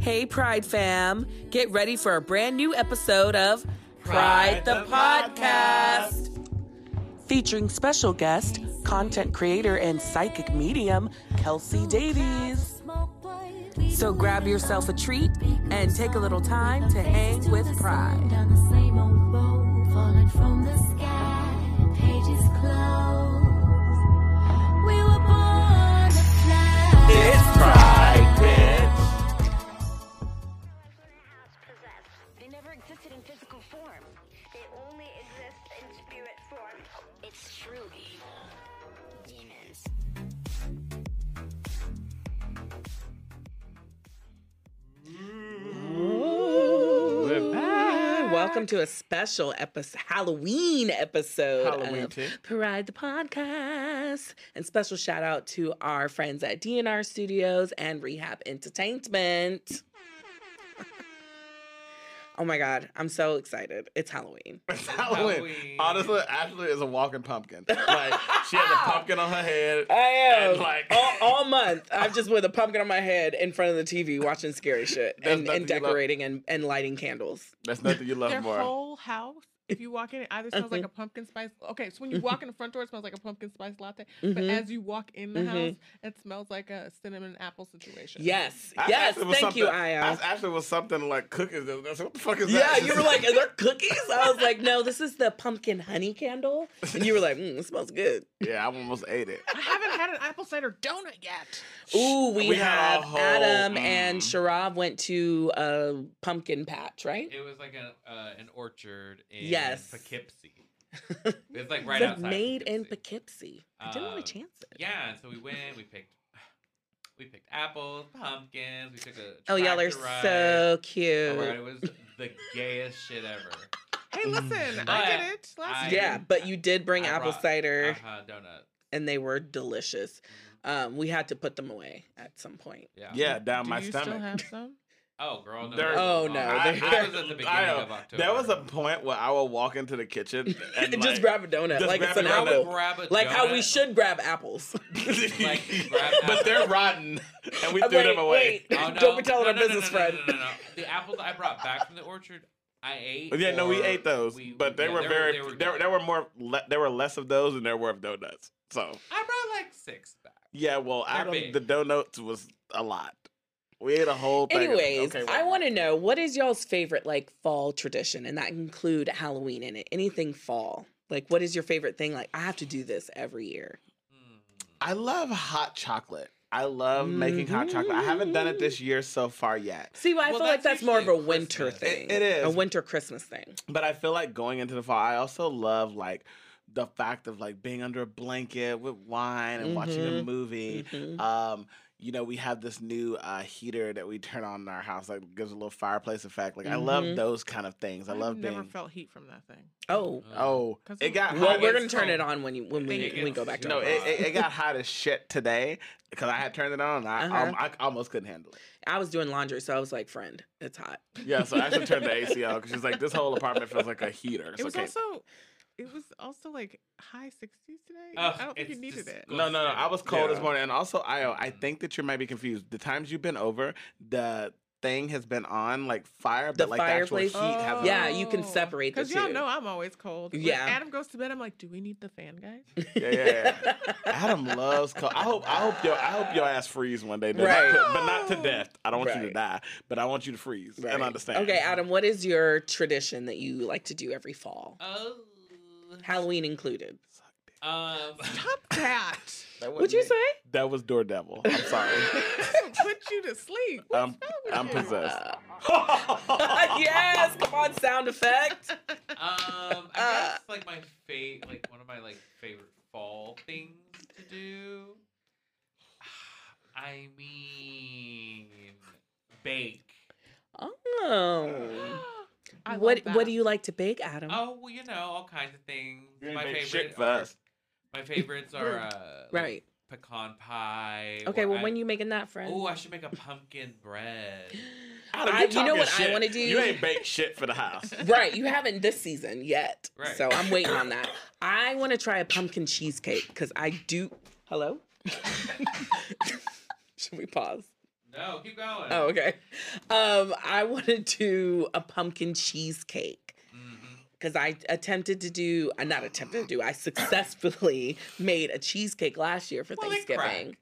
Hey, Pride fam. Get ready for a brand new episode of Pride, Pride the, the Podcast. Featuring special guest, content creator, and psychic medium, Kelsi Davies. So grab yourself a treat and take a little time to hang with Pride. Welcome to a special episode, Halloween episode Halloween of too. Pride the Podcast. And special shout out to our friends at DNR Studios and Rehab Entertainment. Oh my God, I'm so excited. It's Halloween. It's Halloween. Halloween. Honestly, Ashley is a walking pumpkin. Like she has a pumpkin on her head. I am. And, like- all, all month, I've just with a pumpkin on my head in front of the TV watching scary shit and, and decorating and, and lighting candles. That's nothing you love Their more. whole house, if you walk in, it either smells Mm-hmm. like a pumpkin spice. Okay, so when you walk in the front door, it smells like a pumpkin spice latte. But Mhm. as you walk in the Mhm. house, it smells like a cinnamon apple situation. Yes. I- yes. Ashley Thank you, something- Io. Ash- Ashley was something like cookies. I said, what the fuck is Yeah, that? Yeah, you were like, "Are there cookies?" I was like, "No, this is the pumpkin honey candle." And you were like, mm, "It smells good." yeah, I almost ate it. I haven't had an apple cider donut yet. Ooh, we, We have whole- Adam mm. and Sharav went to a pumpkin patch, right? It was like an uh, an orchard in Yes. Poughkeepsie. It's like right It's outside. made in Poughkeepsie. Poughkeepsie. I didn't want Um, to chance it. Yeah, and so we went. We picked. We picked apples, pumpkins. We took a. Oh, y'all are tractor ride. so Oh cute. my God, it was the gayest shit ever. Hey, listen, I. But did it last I- year. yeah, but you did bring I apple brought- cider, Uh-huh, donut. and they were delicious. Mhm. Um, we had to put them away at some point. Yeah. Yeah, down Do my you stomach. still have some? Oh, girl, no. There- Oh, was no, long. there- I- was at the beginning I- of October. There was a point where I would walk into the kitchen and just like, grab a donut just like grab it's an a I would donut. apple. grab a Like how we should grab apples. Like, grab but they're rotten, and we Uh, threw wait, them away. wait. Oh, no. Don't be telling no, our no, no, business no, no, friend. No, no, no, The apples I brought back from the orchard, I ate. Yeah, no, we ate those, we- but they yeah, were very. They were, there, there were more. Le- there were less of those than there were of donuts. So I brought like six back. yeah, well, They're out of big. the donuts was a lot. We ate a whole thing. Anyways, okay, I want to know what is y'all's favorite like fall tradition, and that include Halloween in it. Anything fall? Like, what is your favorite thing? Like, I have to do this every year. I love hot chocolate. I love making hot chocolate. I haven't done it this year so far yet, See, well, I Well, feel like that's that's more of a usually winter Christmas. thing. It- it a winter Christmas thing. but I feel like going into the fall. I also love like the fact of like being under a blanket with wine and watching a Mhm. movie. Mhm. Um, you know, we have this new uh, heater that we turn on in our house that gives a little fireplace effect. Like I Mhm. love those kind of things. I I've love never being. felt heat from that thing. Oh, oh, it of- got well, hot. we're gonna turn it on when you when we when we go back to No, it, it, it got hot as shit today because I had turned it on. And I, Uh-huh. um, I almost couldn't handle it. I was doing laundry, so I was like, "Friend, it's hot." Yeah, so I actually turn the AC on because she's like, this whole apartment feels like a heater. It So was okay. also, it was also like high 60s today. Ugh, I don't think you needed just it. No, no, no. I was cold this morning, and also, I I think that you might be confused. The times you've been over, the thing has been on like fire, The but like the actual heat fireplace? hasn't. Yeah, you can oh, separate the Because y'all know I'm always cold. When Yeah. Adam goes to bed, I'm like, do we need the fan, guys? yeah, yeah. yeah. Adam loves cold. I hope, I hope your, I hope your ass freeze one day, though. Not to- but not to death. I don't want you to die, but I want you to freeze Right. and understand. Okay, Adam, what is your tradition that you like to do every fall? Oh. Halloween included. Um. Stop that. That What'd you me. say? That was Door Devil. I'm sorry. Put you to sleep. I'm, I'm you? possessed. yes, come on, sound effect. Um, I Uh, guess like my fa- like one of my like favorite fall things to do. I mean, bake. Oh. I what what do you like to bake, Adam? Oh well, you know all kinds of things. You ain't my favorite shit for are- My favorites are uh, like Right. pecan pie. okay, well, I- when you making that, friend? Oh, I should make a pumpkin bread. Adam, I- you you know talking what I wanna do? You ain't baked shit for the house. Right, you haven't this season yet. Right. So I'm waiting on that. I want to try a pumpkin cheesecake because I do. Hello? Should we pause? No, keep going. Oh, okay. Um, I want to do a pumpkin cheesecake because I attempted to do, I not attempted to do, I successfully made a cheesecake last year for Well, Thanksgiving.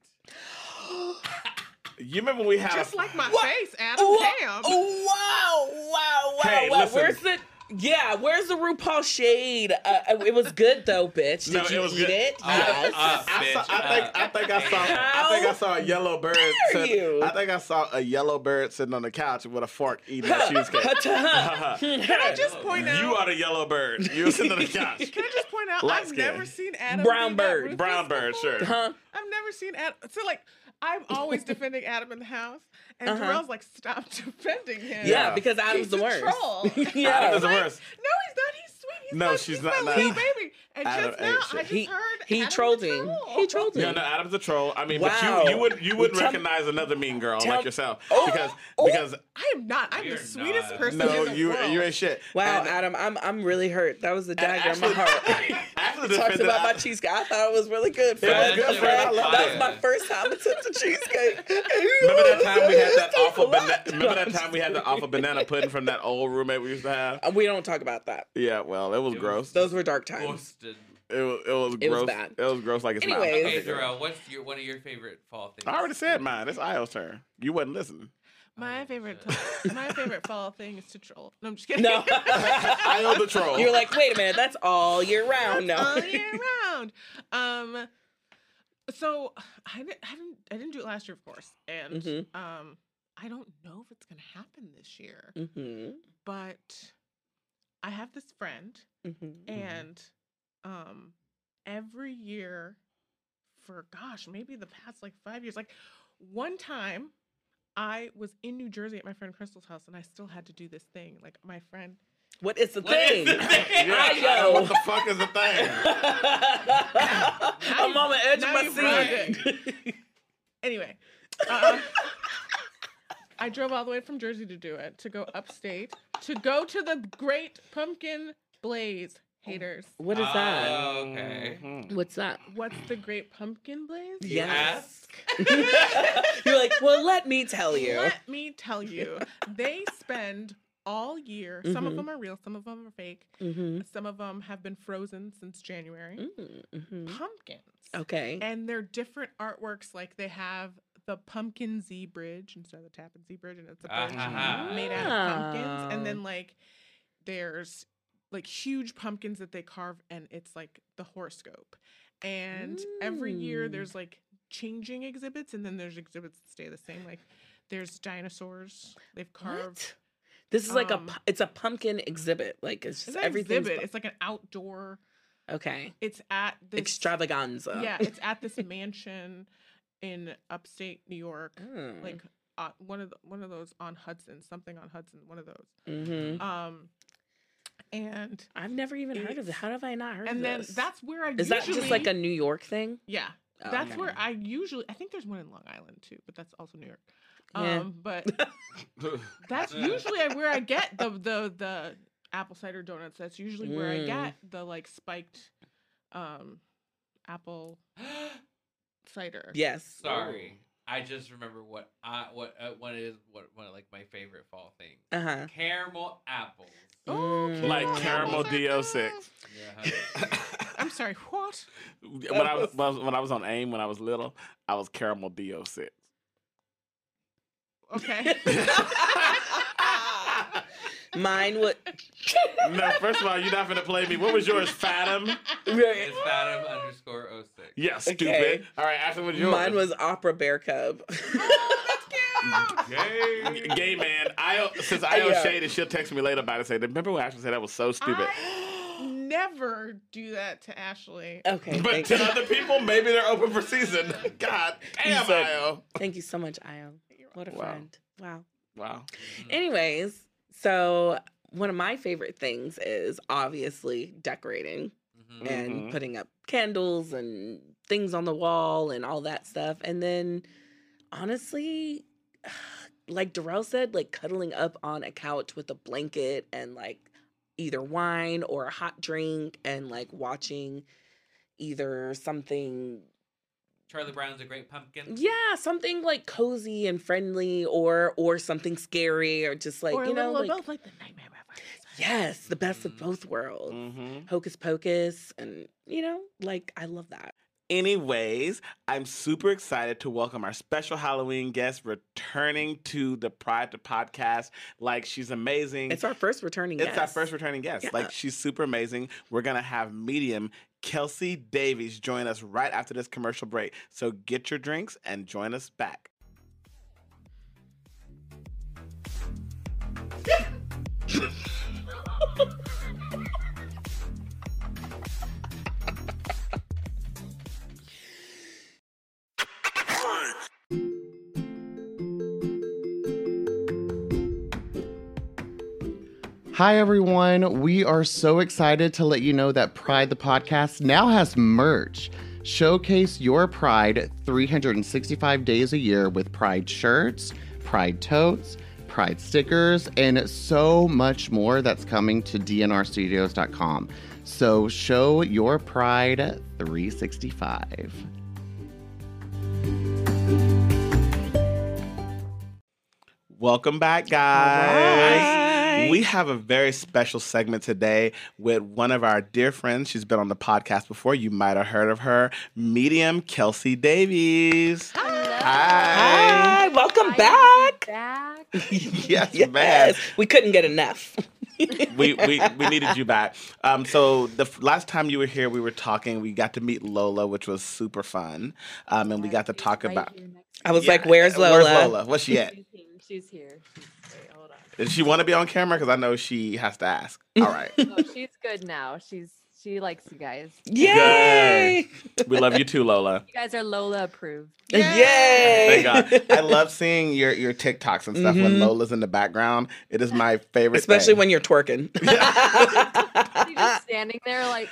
You remember we had Just a, like my What? face, Adam. Wha- Damn. Oh, wow, wow, wow, Hey, wow. listen. Where's the, yeah, where's the RuPaul shade? Uh, it was good though, bitch. Did No, you it was eat good. it? Oh, yes. uh, I, saw, I think uh, I think I saw I think I saw a yellow bird. dare Sit, you? I think I saw a yellow bird sitting on the couch with a fork eating a cheesecake. Can I just point out? you are the yellow bird. You were sitting on the couch. Can I just point out? Light I've skin. never seen Adam. Brown bird. Brown bird, before. sure. huh? I've never seen Adam. So like, I'm always defending Adam in the house, and Uh-huh. Dorell's like, stop defending him. Yeah, Yeah. because Adam's He's the worst. troll. yeah. Adam is the Like, worst. No, he's not. He's sweet. He's No, my, she's he's not- My no. little baby. And Adam just now. I just He- heard he Adam's a trolled him. troll. He trolled him. No, no, Adam's a troll. I mean, Wow. but you you would you would Tell- recognize another mean girl tell- like yourself Oh, because oh. because I am not. I'm the sweetest not. person no in the you world. you ain't shit. Wow, And- Adam, I'm I'm really hurt. That was the dagger in my actually- heart. Actually, Talks about my cheesecake. I thought it was really good. It was Fred. good, Fred. Fred. That was my first time attempting cheesecake. Remember that time we had that awful a banana? Remember that time we had the awful banana pudding from that old roommate we used to have? We don't talk about that. Yeah, well, it was It was- gross. Those were dark times. Busted. It was it was It was gross. bad. It was gross like it's Anyways. not. Okay, Dorell, what's your one of your favorite fall things? I already said mine. It's Io's turn. You wasn't listening. My Oh, favorite, shit. my favorite fall thing is to troll. No, I'm just kidding. No. Io the troll. You're like, wait a minute, that's all year round. No. all year round. Um, so I didn't, I didn't, I didn't do it last year, of course, and Mhm. um, I don't know if it's gonna happen this year, hmm but I have this friend, hmm and um, every year for gosh, maybe the past like five years, like one time. I was in New Jersey at my friend Crystal's house, and I still had to do this thing. Like my friend, What is the What is thing? the thing? Yeah, Io. Io, what the fuck is the thing? I'm on the edge of my seat. Anyway, uh, I drove all the way from Jersey to do it, to go upstate, to go to the Great Pumpkin Blaze. Haters. What is that? Oh, okay. Mhm. What's that? What's the Great Pumpkin Blaze? Yes. You're like, well, let me tell you. Let me tell you, they spend all year. Some of Mhm. them are real, some of them are fake. Mm-hmm. Some of them have been frozen since January. Mm-hmm. Pumpkins. Okay. And they're different artworks. Like they have the Pumpkin Zee Bridge instead of the Tappan Zee Bridge, and it's a bridge Ah. made out of pumpkins. And then like there's like huge pumpkins that they carve, and it's like the horoscope. And every year there's like changing exhibits, and then there's exhibits that stay the same. Like there's dinosaurs they've carved. What? This is like a Um, pu- it's a pumpkin exhibit. Like it's It's just everything. exhibit. It's like an outdoor. okay. It's at this Extravaganza. Yeah, it's at this mansion in upstate New York. Mm. like uh, one of the, one of those on Hudson, something on Hudson, one of those. hmm Um, and I've never even heard of it. How have I not heard and of then this? that's where I is usually, that just like a New York thing? yeah. Oh, that's okay. where I usually I think there's one in Long Island too, but that's also New York. Yeah. Um, but that's usually where I get the the the apple cider donuts. That's usually where I Mm. get the like spiked um apple cider. Yes. Sorry. I just remember what I what uh, what is what one of like my favorite fall things. Uh huh. Caramel apples. Oh, Mm. Like caramel caramel I DO6. know. Yeah. I'm sorry. What? when I was when I was- when I was on AIM when I was little, I was caramel DO6. Okay. Mine would. no, first of all, you're not gonna play me. What was yours, Fathom? It's Fathom underscore 06. Yeah, stupid. Okay. All right, Ashley, what was yours? Mine was opera bear cub. That's cute. Gay. Gay man. I since I uh, owe Yeah. shade, she'll text me later about it. Say, remember when Ashley said that was so stupid? I never do that to Ashley. okay. but to you. other people, maybe they're open for season. God damn, said- Io. thank you so much, Io. What a Wow. friend. Wow. Wow. Anyways, so one of my favorite things is obviously decorating Mhm. and Mhm. putting up candles and things on the wall and all that stuff. And then honestly, like Dorell said, like cuddling up on a couch with a blanket and like either wine or a hot drink and like watching either something Charlie Brown's a great pumpkin. Yeah, something like cozy and friendly, or or something scary, or just like or you know, like both, like the Nightmare Before Christmas. yes, the best of Mm. both worlds. hmm Hocus Pocus, and you know, like I love that. Anyways, I'm super excited to welcome our special Halloween guest returning to the Pride to podcast. Like she's amazing. It's our first returning. It's our guest. first returning guest. Yeah. Like she's super amazing. We're gonna have medium Kelsi Davies join us right after this commercial break. So get your drinks and join us back. Hi, everyone. We are so excited to let you know that Pride the Podcast now has merch. Showcase your pride 365 days a year with Pride shirts, Pride totes, Pride stickers, and so much more that's coming to dnrstudios.com. So show your pride 365. Welcome back, guys. Right. We have a very special segment today with one of our dear friends. She's been on the podcast before. You might have heard of her, medium Kelsi Davies. Hi. Hi, welcome Hi, back. Back. yes, man. we couldn't get enough. we, we we needed you back. Um, so the f- last time you were here, we were talking. We got to meet Lola, which was super fun. Um, and we got to talk right about. here next to I was me. like, "Where's Lola?" Where's Lola? What's she at? She's here. She's here. Wait, hold on. Does she want to be on camera? Because I know she has to ask. All right. Oh, she's good now. She's she likes you guys. Yay! we love you too, Lola. You guys are Lola approved. Yay! Thank God. I love seeing your your TikToks and stuff when Mhm. Lola's in the background. It is my favorite. Especially thing. when you're twerking. She's just standing there like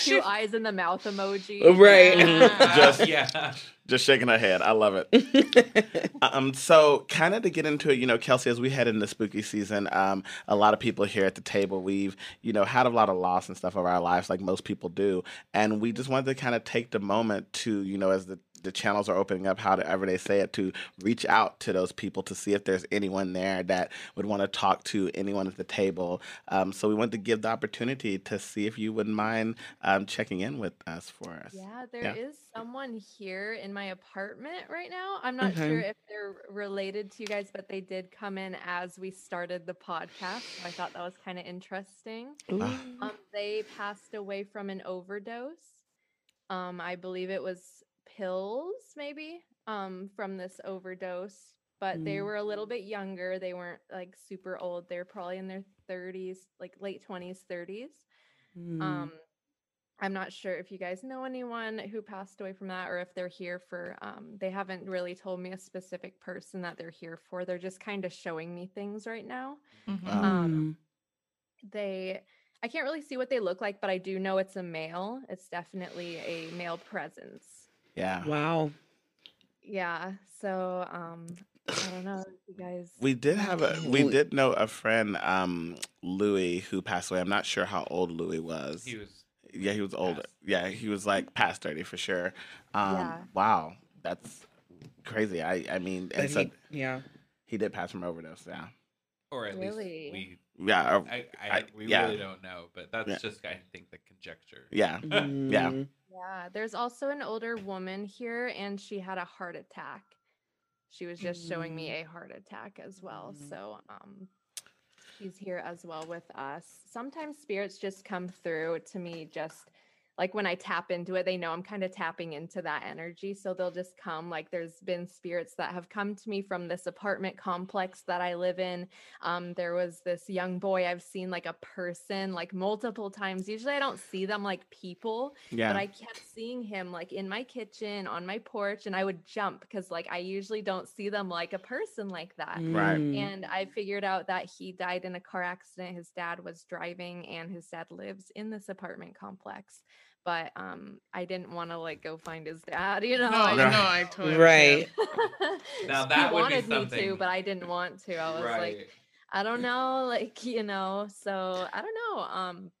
two eyes in the mouth emoji. Right. Just- yeah. just shaking her head. I love it. um, so kind of to get into it, you know, Kelsi, as we head into spooky season, um, a lot of people here at the table, we've, you know, had a lot of loss and stuff of our lives, like most people do, and we just wanted to kind of take the moment to, you know, as the the channels are opening up, however they say it, to reach out to those people to see if there's anyone there that would want to talk to anyone at the table. Um, so we wanted to give the opportunity to see if you wouldn't mind um, checking in with us for us. Yeah, there is Yeah. someone here in my apartment right now. I'm not Okay. sure if they're related to you guys, but they did come in as we started the podcast. So I thought that was kind of interesting. Um, they passed away from an overdose. Um, I believe it was pills, maybe, um, from this overdose. But they Mm. were a little bit younger. They weren't like super old. They're probably in their 30s, like late 20s, 30s. Mm. Um, I'm not sure if you guys know anyone who passed away from that or if they're here for um they haven't really told me a specific person that they're here for. They're just kind of showing me things right now. Mhm. Um they I can't really see what they look like, but I do know it's a male. It's definitely a male presence. Yeah. wow. Yeah. So um I don't know if you guys We did have a we did know a friend, um, Louis, who passed away. I'm not sure how old Louis was. He was. yeah, he was older. past. Yeah, he was like past thirty for sure. Um, Yeah. wow, that's crazy. I I mean, and so he- yeah. he did pass from overdose. Yeah, Or at Really? least yeah, uh, we. I, I, I- we yeah. really don't know, but that's Yeah. just I think the conjecture. yeah. Yeah. Mm. Yeah, there's also an older woman here, and she had a heart attack. She was just showing me a heart attack as well. Mm. So, um, she's here as well with us. Sometimes spirits just come through to me just like when I tap into it, they know I'm kind of tapping into that energy. So they'll just come. Like there's been spirits that have come to me from this apartment complex that I live in. Um, there was this young boy I've seen like a person like multiple times. Usually I don't see them like people, Yeah. but I kept seeing him like in my kitchen, on my porch, and I would jump because like I usually don't see them like a person like that. Right. Mm. And I figured out that he died in a car accident. His dad was driving, and his dad lives in this apartment complex. But um, I didn't want to like go find his dad, you know. No, I no, Right. I totally Right. Now He that would be wanted me to, but I didn't want to. I was right. like, I don't know, like you know. So I don't know. Um,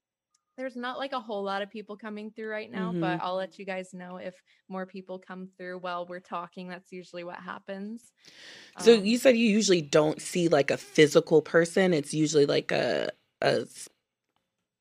there's not like a whole lot of people coming through right now, Mhm. but I'll let you guys know if more people come through while we're talking. That's usually what happens. So Um, you said you usually don't see like a physical person. It's usually like a a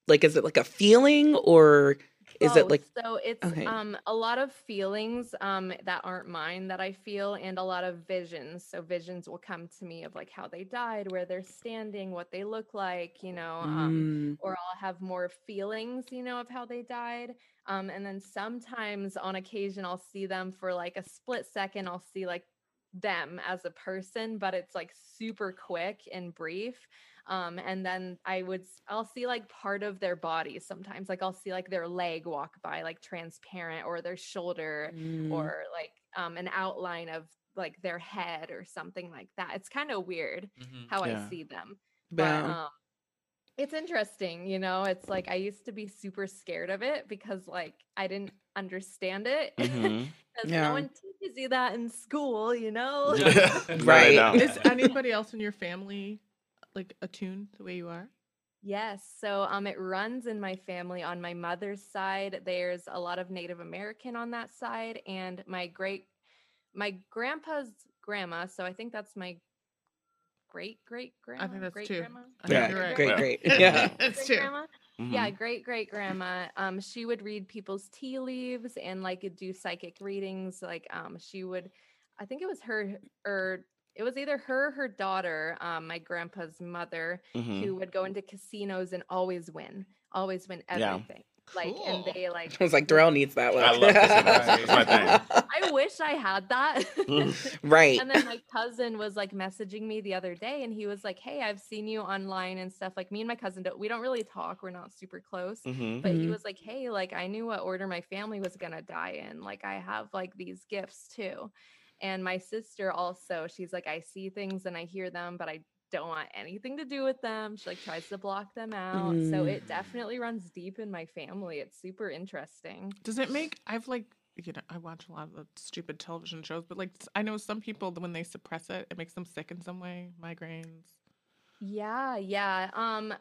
like is it like a feeling or is it like so it's okay. um a lot of feelings um that aren't mine that I feel and a lot of visions. So visions will come to me of like how they died, where they're standing, what they look like, you know, um Mm, or I'll have more feelings, you know, of how they died. Um, and then sometimes on occasion I'll see them for like a split second, I'll see like them as a person, but it's like super quick and brief. Um, and then I would I'll see like part of their body sometimes. Like I'll see like their leg walk by, like transparent, or their shoulder, mm, or like um an outline of like their head or something like that. It's kind of weird Mhm. how Yeah. I see them but yeah. um it's interesting you know it's like i used to be super scared of it because like i didn't understand it because Mhm. Yeah. no one teaches you that in school you know No, they Right. don't. Is anybody else in your family like attuned the way you are? yes so um it runs in my family on my mother's side there's a lot of native american on that side and my great my grandpa's grandma so i think that's my great great grandma I think that's great two. grandma I think Yeah, you're right. Great, Well. great. Yeah. that's great two. grandma yeah great great grandma um she would read people's tea leaves and like do psychic readings like um she would i think it was her or it was either her or her daughter um my grandpa's mother Mhm. who would go into casinos and always win always win everything. Yeah. everything like and they like I was like, Dorell needs that. I love casinos. My thing. i wish i had that right. and then my cousin was like messaging me the other day and he was like hey i've seen you online and stuff like me and my cousin don't, we don't really talk we're not super close Mhm. but he Mhm. was like hey like i knew what order my family was gonna die in like i have like these gifts too and my sister also she's like i see things and i hear them but i don't want anything to do with them she like tries to block them out so Mm. it definitely runs deep in my family it's super interesting Does it make? I've like you know I watch a lot of the stupid television shows, but like I know some people when they suppress it, it makes them sick in some way. Migraines. Yeah, yeah. Um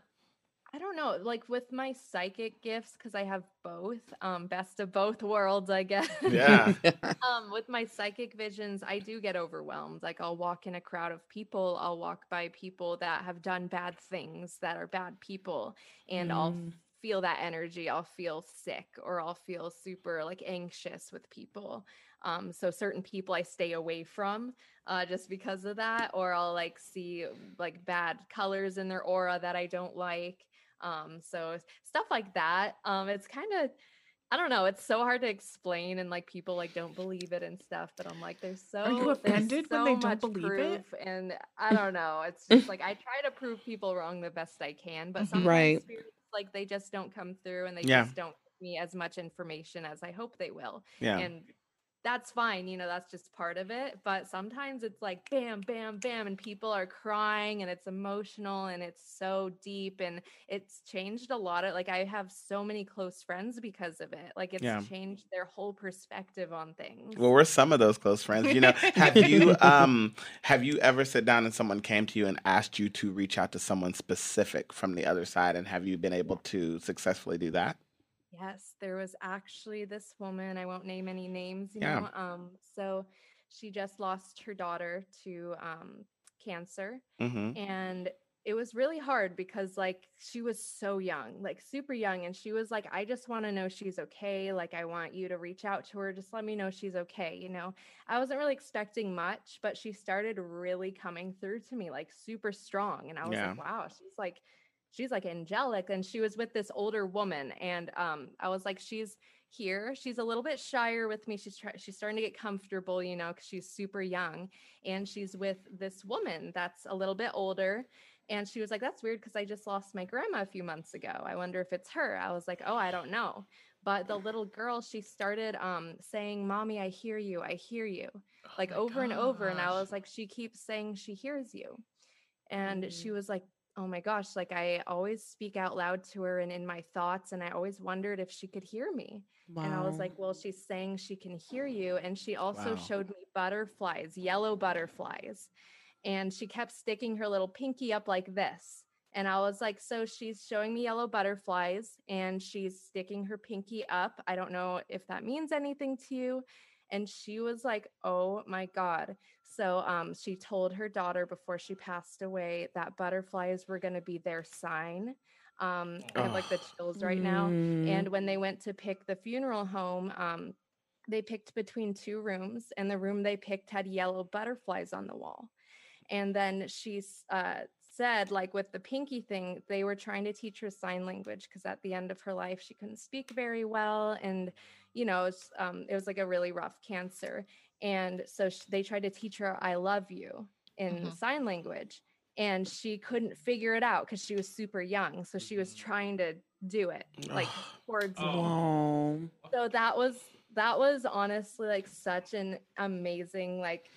I don't know, like with my psychic gifts cuz I have both, um best of both worlds, I guess. Yeah. um with my psychic visions, I do get overwhelmed. Like I'll walk in a crowd of people, I'll walk by people that have done bad things that are bad people and I'll Mm. feel that energy. I'll feel sick or I'll feel super like anxious with people. Um, so certain people I stay away from uh, just because of that, or I'll like see like bad colors in their aura that I don't like. Um, so stuff like that. Um, it's kind of I don't know. It's so hard to explain, and like people like don't believe it and stuff. But I'm like, there's so you there's offended when they so don't much believe it? proof, and I don't know. It's just like I try to prove people wrong the best I can, but sometimes Right. like they just don't come through, and they Yeah. just don't give me as much information as I hope they will Yeah. and that's fine you know that's just part of it but sometimes it's like bam bam bam and people are crying and it's emotional and it's so deep and it's changed a lot of like i have so many close friends because of it like it's Yeah. changed their whole perspective on things Well, we're some of those close friends. You know, have you um have you ever sat down and someone came to you and asked you to reach out to someone specific from the other side, and have you been able to successfully do that? Yes, there was actually this woman, I won't name any names, you Yeah. know. Um, so she just lost her daughter to um cancer Mm-hmm. and it was really hard because like she was so young, like super young and she was like I just want to know she's okay, like I want you to reach out to her, just let me know she's okay, you know. I wasn't really expecting much, but she started really coming through to me like super strong and I was Yeah. like wow, she's like she's like angelic and she was with this older woman and um i was like she's here. She's a little bit shyer with me. She's try- she's starting to get comfortable you know because she's super young and she's with this woman that's a little bit older and she was like that's weird because i just lost my grandma a few months ago. I wonder if it's her. I was like oh i don't know. But the little girl she started um saying mommy i hear you. I hear you like my over and over and i was like she keeps saying she hears you and she Mm. was like oh my gosh like i always speak out loud to her and in my thoughts and i always wondered if she could hear me and i was like well she's saying she can hear you and she also Wow. showed me butterflies yellow butterflies and she kept sticking her little pinky up like this And I was like, so she's showing me yellow butterflies and she's sticking her pinky up. I don't know if that means anything to you. And she was like, oh my God. So um, she told her daughter before she passed away that butterflies were going to be their sign. Um, I have like the chills right now. Mm. And when they went to pick the funeral home, um, they picked between two rooms, and the room they picked had yellow butterflies on the wall. And then she uh, said, like with the pinky thing, they were trying to teach her sign language because at the end of her life, she couldn't speak very well. And, you know, it's, um, it was like a really rough cancer. And so sh- they tried to teach her, I love you in Mhm. sign language. And she couldn't figure it out because she was super young. So she was trying to do it like towards me Oh. so that was that was honestly like such an amazing like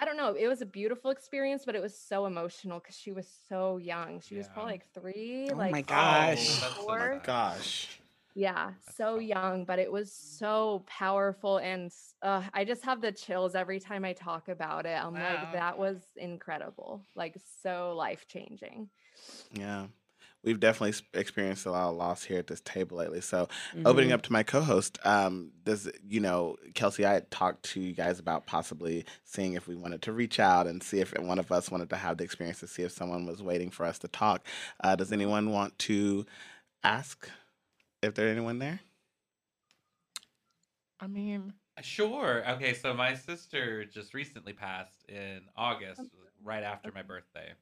i don't know it was a beautiful experience but it was so emotional because she was so young she was probably like three Oh like my Oh, gosh. that's so Four? Gosh. Yeah That's so tough. young but it was so powerful and uh, i just have the chills every time i talk about it i'm Wow. like that was incredible like so life changing Yeah. We've definitely experienced a lot of loss here at this table lately. So, Mm-hmm. opening up to my co-host, um, does you know, Kelsi? I had talked to you guys about possibly seeing if we wanted to reach out and see if one of us wanted to have the experience to see if someone was waiting for us to talk. Uh, does anyone want to ask if there's anyone there? I mean, Sure. Okay, so my sister just recently passed in August, right after my birthday.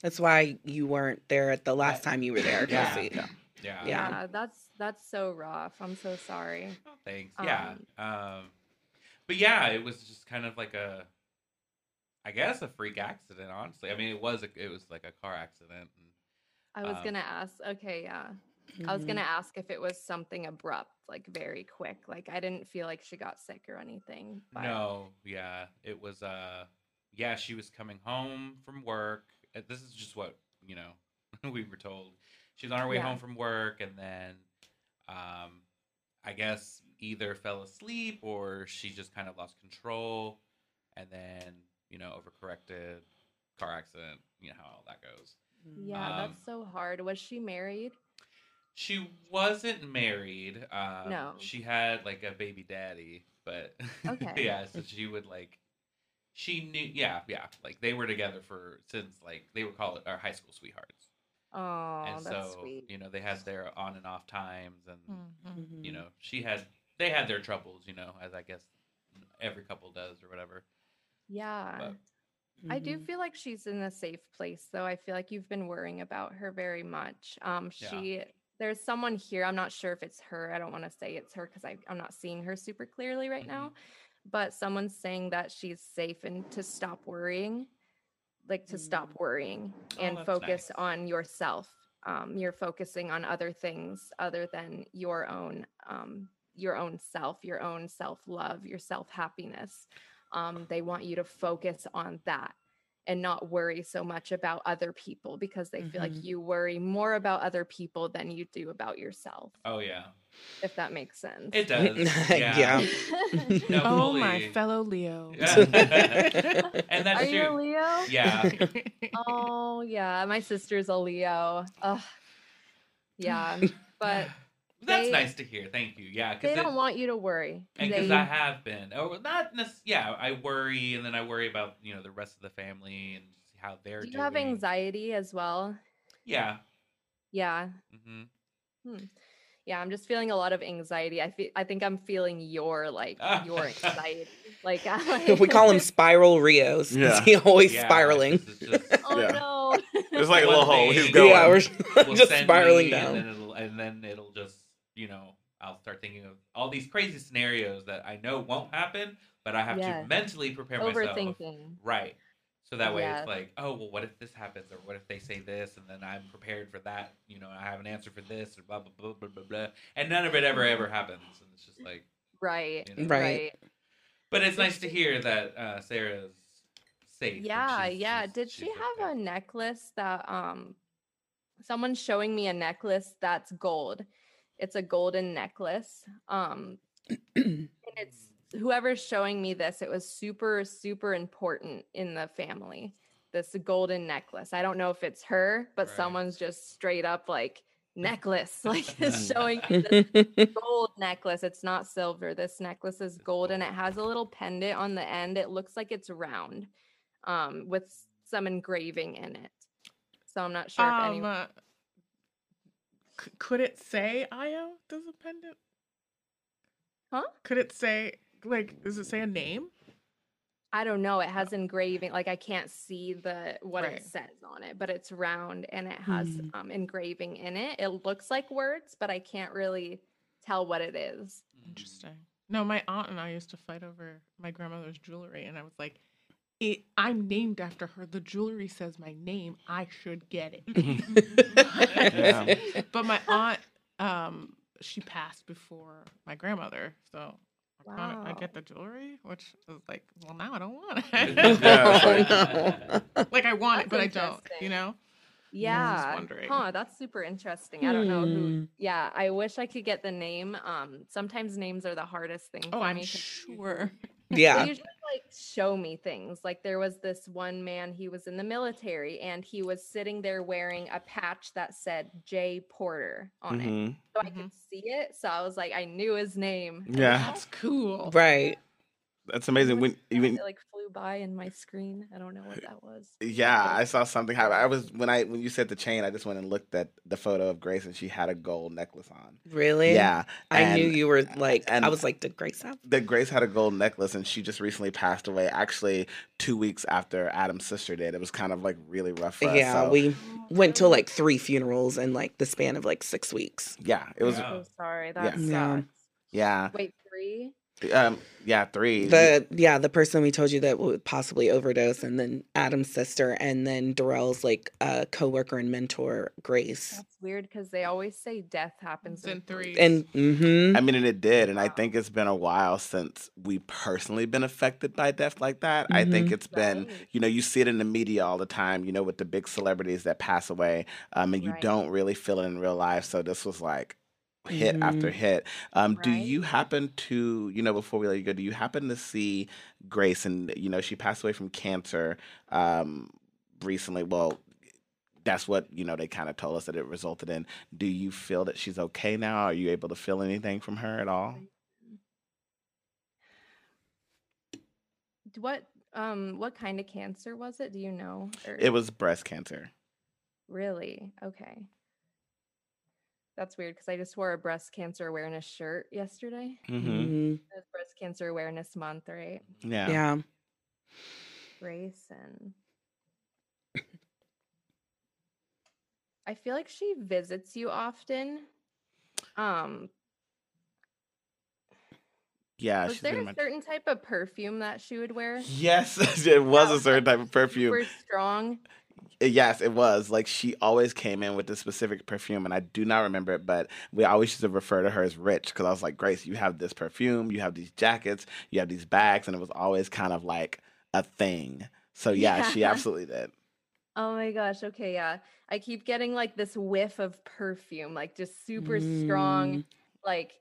That's why you weren't there at the last time you were there, Yeah. Kelsi. Yeah. Yeah. Yeah. that's that's so rough i'm so sorry Oh, thanks. Yeah. Um, Um, but yeah, it was just kind of like a, I guess a freak accident. Honestly, I mean, it was a, it was like a car accident. And, I was Um, gonna ask. Okay, yeah. I was Mhm. gonna ask if it was something abrupt, like very quick. Like I didn't feel like she got sick or anything. But No, yeah, it was. Uh, yeah, she was coming home from work. This is just what you know we were told. She was on her way Yeah. home from work, and then, um, I guess either fell asleep or she just kind of lost control, and then you know overcorrected, car accident. You know how all that goes. yeah, Um, that's so hard. Was she married? She wasn't married. Um, No. She had like a baby daddy, but Okay. yeah, so she would like, she knew, yeah, yeah, like they were together for since like they were called our high school sweethearts, Oh, and that's so sweet. you know they had their on and off times, and mhm. Mhm. you know she had they had their troubles, you know, as I guess every couple does or whatever. Yeah. But I do Mhm. feel like she's in a safe place though. I feel like you've been worrying about her very much. Um Yeah. There's someone here. I'm not sure if it's her. I don't want to say it's her because I'm not seeing her super clearly right now. But someone's saying that she's safe and to stop worrying, like to stop worrying Oh, and that's focus nice. on yourself. Um, you're focusing on other things other than your own um, your own self, your own self love, your self happiness. Um, they want you to focus on that and not worry so much about other people because they feel like Mhm. you worry more about other people than you do about yourself, Oh yeah, if that makes sense. it does. Yeah. Yeah. No, oh my fellow Leo. and that's Are you a. Leo? Yeah. Oh yeah, my sister's a Leo. Ugh. Yeah, but that's they- nice to hear. Thank you. Yeah, because they because don't want you to worry. and because I have been, or not. Nec- yeah, I worry, and then I worry about you know the rest of the family and how they're do you doing. have anxiety as well? Yeah. Yeah. Mm-hmm. Yeah, I'm just feeling a lot of anxiety. I feel I think I'm feeling your like your anxiety. Like I we call him spiral Rios. 'cause Yeah. He always Yeah, spiraling. just- Oh Yeah. no. It's like a little hole. He's going. Yeah, we're will just spiraling me, down. and then it'll and then it'll just you know I'll start thinking of all these crazy scenarios that I know won't happen, but I have Yes. to mentally prepare myself. Right. So that way Yes. it's like, oh well, what if this happens, or what if they say this, and then I'm prepared for that. You know, I have an answer for this, or blah blah blah blah blah blah, and none of it ever ever happens, and it's just like, Right. you know. Right. But it's nice to hear that uh, Sarah's safe. Yeah, she's- yeah. she's- Did she have okay. a necklace that um someone's showing me a necklace that's gold. It's a golden necklace. Um and it's whoever's showing me this, it was super, super important in the family. this golden necklace. I don't know if it's her, but Right. someone's just straight up like necklace, like is showing me this gold necklace. It's not silver. This necklace is gold and it has a little pendant on the end. It looks like it's round, um, with some engraving in it. So I'm not sure if Um, anyone. C- could it say Io? Does a pendant? Huh? Could it say like? Does it say a name? I don't know. It has engraving. Like I can't see the what Right. it says on it, but it's round and it has Hmm. um, engraving in it. It looks like words, but I can't really tell what it is. Interesting. No, my aunt and I used to fight over my grandmother's jewelry, and I was like, it, "I'm named after her. The jewelry says my name. I should get it." Yeah. But my aunt, um, she passed before my grandmother, so I, kinda, I get the jewelry, which is like, well, now I don't want Yeah, it. like I want it, but I don't. You know? Yeah. wondering. Huh, that's super interesting. I don't know Hmm. who. Yeah, I wish I could get the name. Um, sometimes names are the hardest thing. Oh, for I'm me 'cause they sure. They yeah. usually like show me things. Like there was this one man, he was in the military and he was sitting there wearing a patch that said J Porter on it. Mhm. So I could see it. So I was like, I knew his name. Yeah. That's cool. Right. That's amazing. When even It like flew by in my screen. I don't know what that was. Yeah, I saw something happen. I was when I when you said the chain, I just went and looked at the photo of Grace and she had a gold necklace on. Really? Yeah. I knew you were like, and- I was like, did Grace have? That Grace had a gold necklace and she just recently passed away. Actually, two weeks after Adam's sister did. It was kind of like really rough for us. Yeah, so, we oh, went to like three funerals in like the span of like six weeks. yeah, it was Yeah. So sorry. Yeah. That Yeah. sucks. yeah, Wait, three? Um, yeah, three. The yeah, the person we told you that would possibly overdose, and then Adam's sister, and then Dorell's like uh, coworker and mentor, Grace. That's weird because they always say death happens in three. And mm-hmm, I mean, and it did, and I think it's been a while since we personally been affected by death like that. I think Mhm. it's been, you know, you see it in the media all the time, you know, with the big celebrities that pass away, um, and you Right. don't really feel it in real life. So this was like hit after Mhm. hit. Um, Do you happen to, you know, before we let you go, do you happen to see Grace? And you know, she passed away from cancer um, recently. Well. That's what you know. They kind of told us that it resulted in. Do you feel that she's okay now? Are you able to feel anything from her at all? What um what kind of cancer was it? Do you know? Or It was breast cancer. really okay. That's weird because I just wore a breast cancer awareness shirt yesterday. Mm-hmm. mm-hmm, Breast Cancer Awareness Month, right? Yeah. yeah. Grace and I feel like she visits you often. Um, Yeah. was she's there been a in my- certain type of perfume that she would wear? Yes, it was a was, certain type of perfume. Super strong. Yes, it was. Like she always came in with this specific perfume, and I do not remember it, but we always used to refer to her as rich because I was like, Grace, you have this perfume, you have these jackets, you have these bags, and it was always kind of like a thing. So yeah, she absolutely did. Oh my gosh. Okay, yeah. I keep getting like this whiff of perfume, like just super strong, Mm. like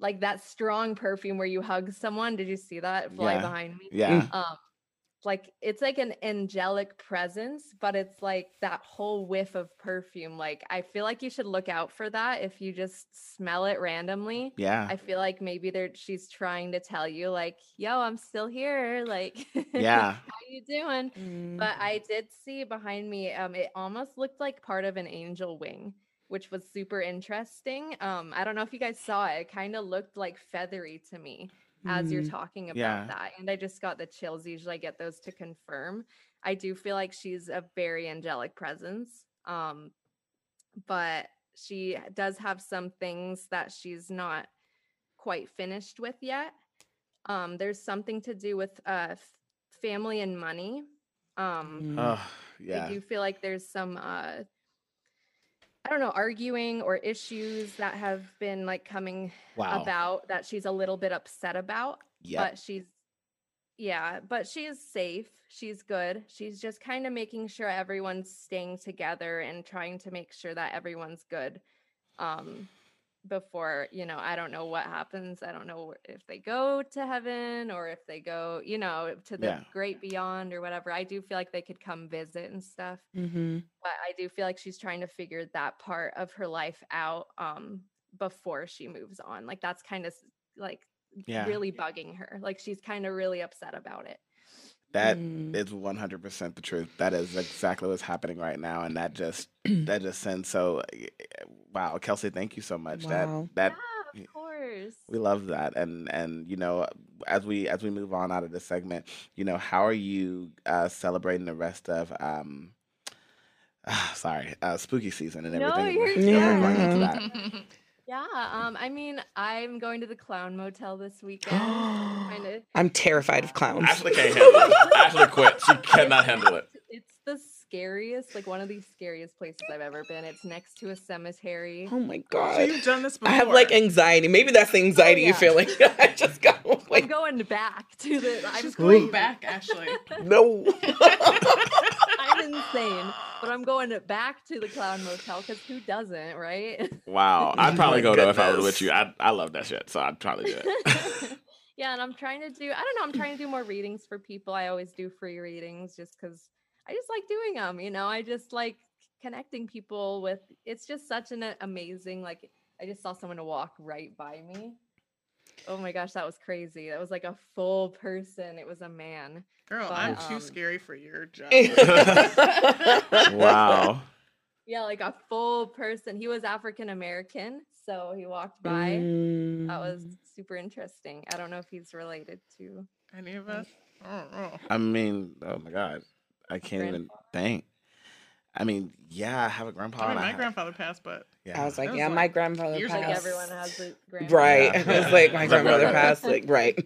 like that strong perfume where you hug someone. Did you see that fly Yeah. behind me? Yeah. Um like it's like an angelic presence, but it's like that whole whiff of perfume. Like I feel like you should look out for that if you just smell it randomly. Yeah. I feel like maybe they're she's trying to tell you like, "Yo, I'm still here." Like, Yeah. how you doing? Mm. But I did see behind me, um, it almost looked like part of an angel wing, which was super interesting. Um, I don't know if you guys saw it. It kind of looked like feathery to me as you're Mm. talking about Yeah. that. And I just got the chills. Usually I get those to confirm. I do feel like she's a very angelic presence. Um, but she does have some things that she's not quite finished with yet. Um, there's something to do with uh, f- family and money. Um. Oh, I do feel like there's some uh I don't know, arguing or issues that have been like coming Wow. about that she's a little bit upset about. Yep. But she's yeah, but she's safe. She's good. She's just kind of making sure everyone's staying together and trying to make sure that everyone's good. Um before you know i don't know what happens i don't know if they go to heaven or if they go you know to the Yeah. great beyond or whatever i do feel like they could come visit and stuff Mm-hmm. but i do feel like she's trying to figure that part of her life out um before she moves on like that's kind of like Yeah. really bugging her like she's kind of really upset about it That Mm. is 100% the truth. That is exactly what's happening right now. And that just, that just sends so, wow. Kelsi, thank you so much. Wow. That, that, yeah of course we love that. And, and, you know, as we, as we move on out of this segment, you know, how are you uh, celebrating the rest of, um, sorry, uh, spooky season and No, everything? you're that we're going into that? Yeah, um, I mean, I'm going to the clown motel this weekend. kind of. I'm terrified of clowns. Ashley can't handle it. Ashley quit. She cannot handle it. It's the scariest, like one of the scariest places I've ever been. It's next to a cemetery. Oh my So god. you've done this before. I have like anxiety. Maybe that's the anxiety yeah. you're feeling. I just got I'm going back to the. I'm She's going crazy. back, Ashley. no. I'm insane, but I'm going back to the clown motel because who doesn't, right? Wow. I'd Oh probably my go though if I was with you. I, I love that shit. So I'd probably do it. yeah, and I'm trying to do. I don't know. I'm trying to do more readings for people. I always do free readings just because I just like doing them. You know, I just like connecting people with. It's just such an amazing. Like I just saw someone walk right by me. Oh my gosh, that was crazy. That was like a full person. It was a man. Girl, But, I'm too um, scary for your job. wow. Yeah, like a full person. He was African American, so he walked by. That was Mm. super interesting. I don't know if he's related to. Any of us? I. I mean, oh my God. I can't even think. I mean, yeah, I have a grandpa. I mean, and I my have- grandfather passed, but yeah. I was like, was yeah, like my grandfather years passed. Like everyone has a grandfather. Right. Yeah. I was like, my It's like, grandmother right, right. passed. Like, right.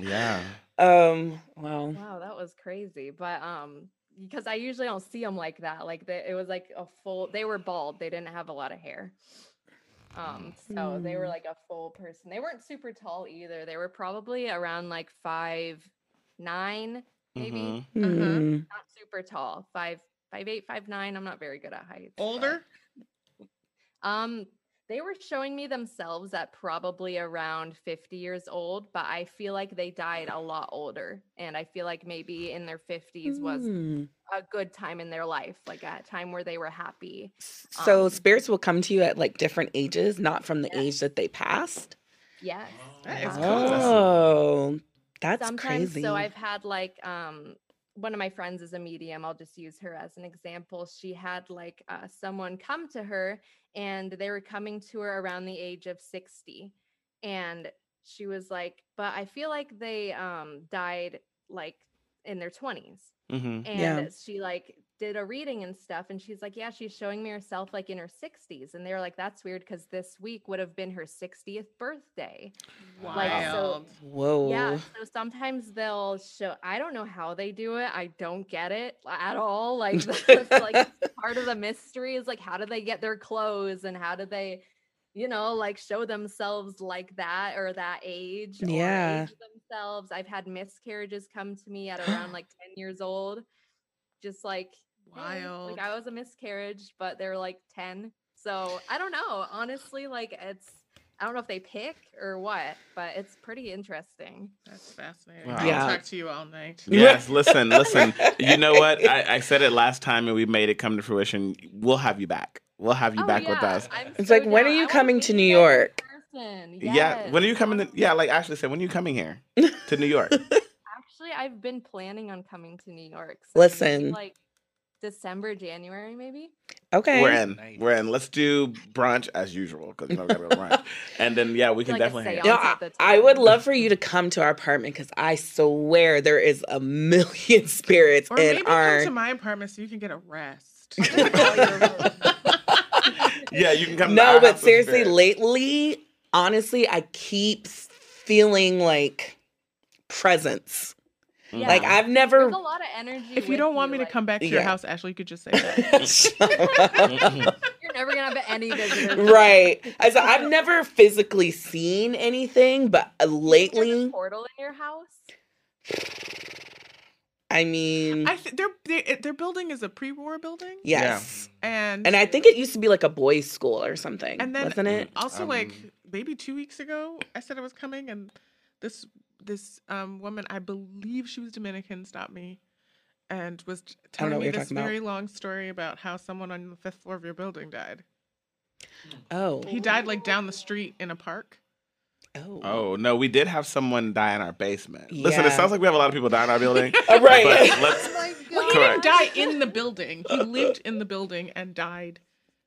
yeah. um. Well. Wow, that was crazy. But um, because I usually don't see them like that. Like they, it was like a full. They were bald. They didn't have a lot of hair. Um, so they were Hmm. like a full person. They weren't super tall either. They were probably around like five nine, maybe. Mhm. hmm. Not super tall. Five, five eight, five nine. I'm not very good at heights. but- older. Um, they were showing me themselves at probably around 50 years old, but I feel like they died a lot older. And I feel like maybe in their 50s was Mm. a good time in their life, like a time where they were happy. So Um, spirits will come to you at like different ages, not from the Yeah. age that they passed. Yes. That is um, cool. Oh, that's sometimes crazy. so i've had like um one of my friends is a medium i'll just use her as an example she had like uh, someone come to her and they were coming to her around the age of 60 and she was like but i feel like they um died like in their 20s Mhm. and Yeah. she like did a reading and stuff and she's like yeah she's showing me herself like in her 60s and they're like that's weird because this week would have been her 60th birthday Like, so- Whoa. yeah, so sometimes they'll show. I don't know how they do it. I don't get it at all. Like, that's like part of the mystery is like, how do they get their clothes and how do they, you know, like show themselves like that or that age? or Yeah. age themselves. I've had miscarriages come to me at around like ten years old, just like "Hey," Wild. Like I was a miscarriage, but they're like ten. So I don't know. Honestly, like it's. I don't know if they pick or what, but it's pretty interesting. That's fascinating. Wow. I'll Yeah. talk to you all night. Yes, listen, listen. You know what? I, I said it last time and we made it come to fruition. We'll have you back. We'll have you Oh, back with us. I'm It's so like, when are you I coming to New York? person. Yeah. When are you coming to. Yeah, like Ashley said, when are you coming here to New York? Actually, I've been planning on coming to New York. so maybe, Listen. like December, January, maybe. Okay. We're in. Nice. We're in. Let's do brunch as usual because we're gonna go brunch. And then yeah, we can Like definitely hang seance. No, out. I, at I would love for you to come to our apartment because I swear there is a million spirits Or in maybe our. come to my apartment so you can get a rest. Yeah, you can come. no, but seriously, lately, honestly, I keep feeling like presence. Mhm. Like I've never. There's a lot of energy. if you don't want me to come back to your Yeah. house, Ashley, you could just say that. Shut up. You're never gonna have any visitors. right. I said I've never physically seen anything, but uh, a lately, portal in your house. I mean, I th- their they, their building is a pre-war building, yes. and And I think it used to be like a boys' school or something. and then wasn't it? also Um, like maybe two weeks ago, I said I was coming, and this this um woman, I believe she was Dominican, stopped me and was t- I don't know telling me this talking about. very long story about how someone on the fifth floor of your building died. Oh. He died like down the street in a park. Oh. Oh no, we did have someone die in our basement. Listen, it sounds like we have a lot of people die in our building. Oh, right. But let's Well, he Correct. didn't die in the building. He lived in the building and died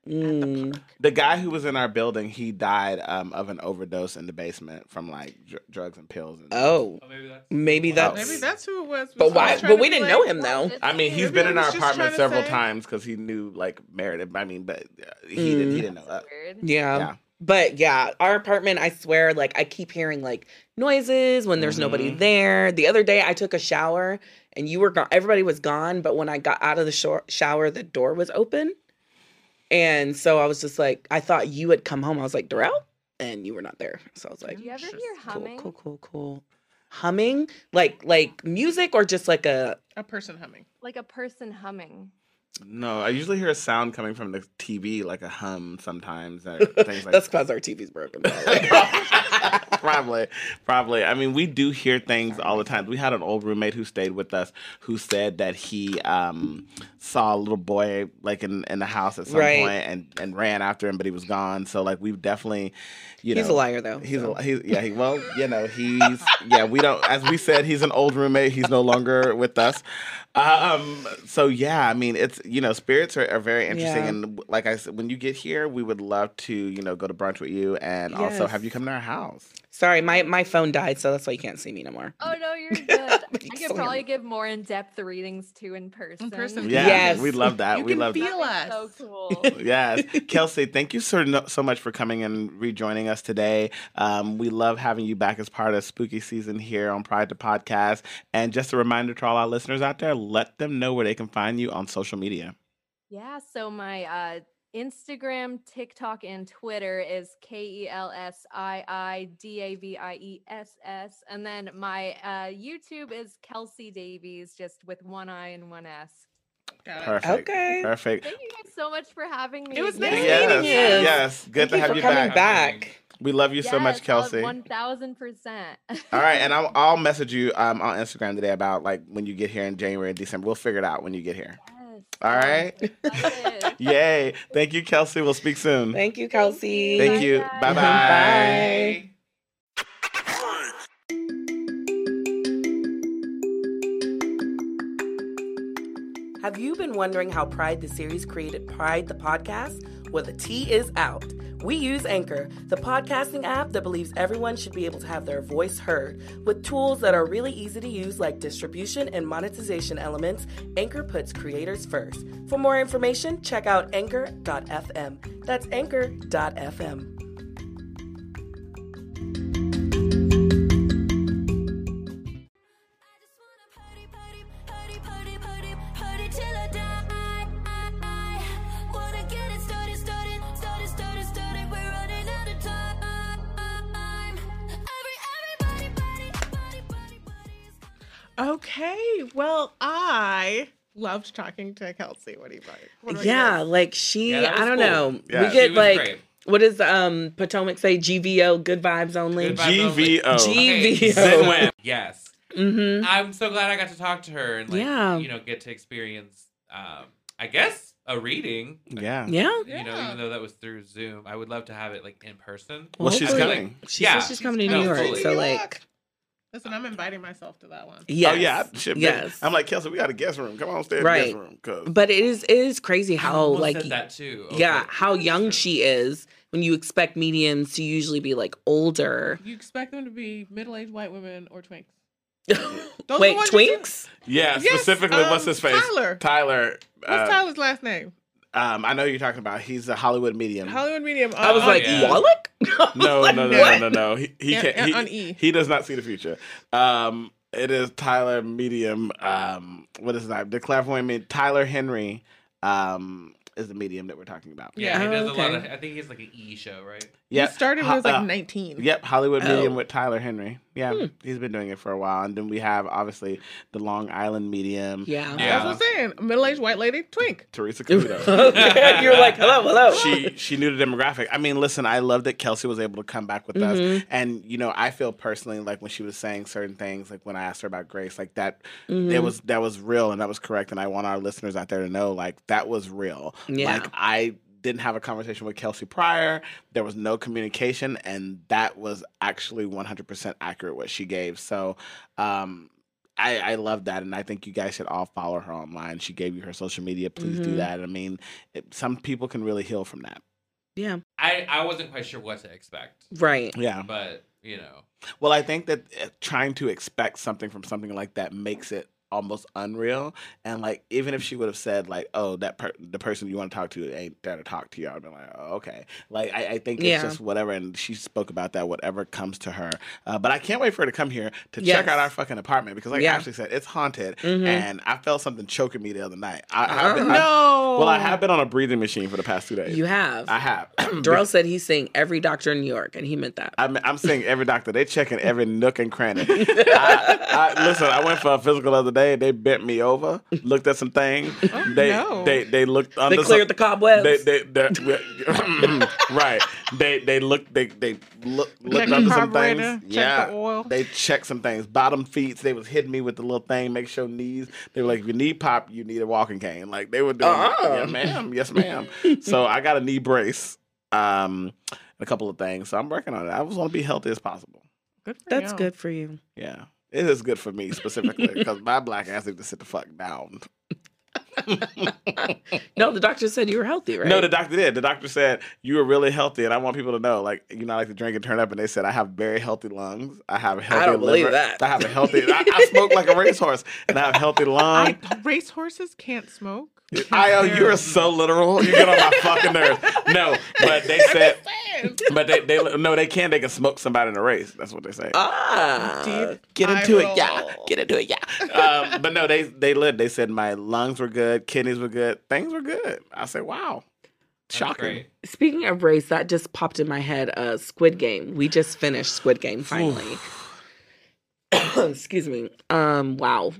at the Mm. the guy who was in our building, he died um, of an overdose in the basement from like dr- drugs and pills. And Oh. Oh, maybe that's Maybe that's. Maybe that's who it was. But why? But we didn't like, know him though. I mean, he's been in our apartment several say- times because he knew like Meredith. I mean, but uh, he didn't. He didn't know that. Yeah. Yeah. But yeah, our apartment, I swear, like I keep hearing like noises when there's nobody Mhm. there. The other day I took a shower and you were gone. Everybody was gone. But when I got out of the shor- shower, the door was open. And so I was just like, I thought you had come home. I was like, Dorell? And you were not there. So I was like, Do you ever hear cool, humming? cool, cool, cool. cool. Humming? Like like music or just like a A person humming. Like a person humming. No, I usually hear a sound coming from the TV, like a hum sometimes, or things like that's because our TV's broken. probably, probably. I mean, we do hear things all the time. We had an old roommate who stayed with us who said that he um, saw a little boy like in, in the house at some Right. point and and ran after him, but he was gone. So like we've definitely, you know, He's a liar though. He's so. a, he's yeah. He, well, you know, he's yeah. We don't, as we said, he's an old roommate. He's no longer with us. Um. So yeah, I mean, it's you know, spirits are, are very interesting, Yeah. and like I said, when you get here, we would love to you know go to brunch with you, and also have you come to our house. Sorry, my, my phone died, so that's why you can't see me no more. Oh no, you're good. But you you could probably have- give more in-depth readings too in person. In person. Yeah, Yes. we love that. You we can love feel that. us. So cool. Yes, Kelsi, thank you so so much for coming and rejoining us today. Um, we love having you back as part of spooky season here on Pride to Podcast. And just a reminder to all our listeners out there, let them know where they can find you on social media. Yeah, so my uh Instagram, TikTok, and Twitter is K E L S I I D A V I E S S. And then my uh YouTube is Kelsi Davies, just with one I and one S. Perfect. Okay. Perfect. Thank you guys so much for having me. It was nice Yes, meeting you. yes. Good Thank to you have for you coming back. back. We love you so much, Kelsi. One thousand percent. All right, and I'll, I'll message you um, on Instagram today about like when you get here in January and December. We'll figure it out when you get here. Yes. All right. Excited. Yay! Thank you, Kelsi. We'll speak soon. Thank you, Kelsi. Thank you. Bye bye. Bye. Have you been wondering how Pride the series created Pride the podcast? Well, the tea is out. We use Anchor, the podcasting app that believes everyone should be able to have their voice heard. With tools that are really easy to use, like distribution and monetization elements, Anchor puts creators first. For more information, check out anchor.fm. That's anchor.fm. Well, I loved talking to Kelsi. What do you think? What you Yeah, guys? like she, Yeah, I don't cool. know. Yeah. We get like, great. what does um Potomac say? GVO, good vibes only. Good vibes only. GVO. Okay, GVO. Yes. Mm-hmm. I'm so glad I got to talk to her and like Yeah. you know get to experience um I guess a reading. Yeah. Yeah. You know, even though that was through Zoom, I would love to have it like in person. Well, she's Hopefully- coming. She Yeah. says she's coming to New York, coming. so like, York. Listen, I'm inviting myself to that one. yes, Oh yeah, I should be. yes. I'm like Kelsi. We got a guest room. Come on, stay in Right. the guest room. Cause but it is it is crazy how almost like said that too. yeah how young she is when you expect mediums to usually be like older. You expect them to be middle-aged white women or twinks? Wait, the ones you twinks? yeah, Yes, specifically, what's um, his face? Tyler. Tyler. What's uh, Tyler's last name? Um, I know you're talking about. He's a Hollywood medium. Hollywood Medium. I was uh, like yeah. Wallach. No, no, no, no, no, no. He he Yeah, can't. yeah, He, on E. he does not see the future. Um, it is Tyler Medium. Um, what is that? The clairvoyant. med- Tyler Henry. Um, is the medium that we're talking about. Yeah, he does a lot of. I think he's like an E show, right? Yeah, He started when he was like Uh, 19. Yep. Hollywood Oh. medium with Tyler Henry. Yeah, Hmm. he's been doing it for a while, and then we have obviously the Long Island medium. Yeah. That's what I'm saying. Middle-aged white lady, twink. Teresa Caputo. You're like, hello, hello. she she knew the demographic. I mean, listen, I love that Kelsi was able to come back with us, Mhm. and you know, I feel personally like when she was saying certain things, like when I asked her about Grace, like that, Mhm. it was that was real and that was correct, and I want our listeners out there to know, like that was real. Yeah. Like I didn't have a conversation with Kelsi prior. There was no communication, and that was actually 100% accurate what she gave. So, um, I, I love that, and I think you guys should all follow her online. She gave you her social media. Please do Mhm. that. I mean, it, some people can really heal from that. Yeah. I, I wasn't quite sure what to expect. Right. Yeah. But, you know. Well, I think that uh, trying to expect something from something like that makes it almost unreal. And like, even if she would have said like, "Oh, that per- the person you want to talk to ain't there to talk to you," I'd be like, "Oh, okay." Like, I, I think it's Yeah. just whatever. And she spoke about that, whatever comes to her. Uh, but I can't wait for her to come here to Yes. check out our fucking apartment because, like Yeah. Ashley said, it's haunted. Mhm. And I felt something choking me the other night. I. I've been, No. well, I have been on a breathing machine for the past two days. You have. I have. Dorell said he's seeing every doctor in New York, and he meant that. I'm, I'm seeing every doctor. They're checking every nook and cranny. I, I, listen, I went for a physical the other day. They bent me over, looked at some things. they, no. they they looked under. They cleared the some, cobwebs. they, they, they, right. They they looked they they look, looked Check under some things. check yeah, the oil. they checked some things. Bottom feet. They was hitting me with the little thing. Make sure knees. They were like, if your knee pop, you need a walking cane. Like they were doing. Uh-uh. Yeah, ma'am. Yes, ma'am. so I got a knee brace. Um, a couple of things. So I'm working on it. I just want to be healthy as possible. Good for That's you. good for you. Yeah. It is good for me specifically because my black ass needs to sit the fuck down. No, the doctor said you were healthy, right? No, the doctor did. The doctor said you were really healthy, and I want people to know, like, you know, I like to drink and turn up, and they said I have very healthy lungs. I have a healthy don't believe that. I have a healthy. I, I smoke like a racehorse, and I have healthy lungs. I, racehorses can't smoke. I, oh, you're so literal. You get on my fucking nerves. No, but they said, but they, they no, they can. They can smoke somebody in a race. That's what they say. Ah. Deep Get into it, yeah. Get into it, yeah. Um, but no, they they lit. They said my lungs were good, kidneys were good, things were good. I said, wow, That's shocking. Speaking of race, that just popped in my head. Uh, Squid Game. We just finished Squid Game finally. Excuse me. Um. Wow.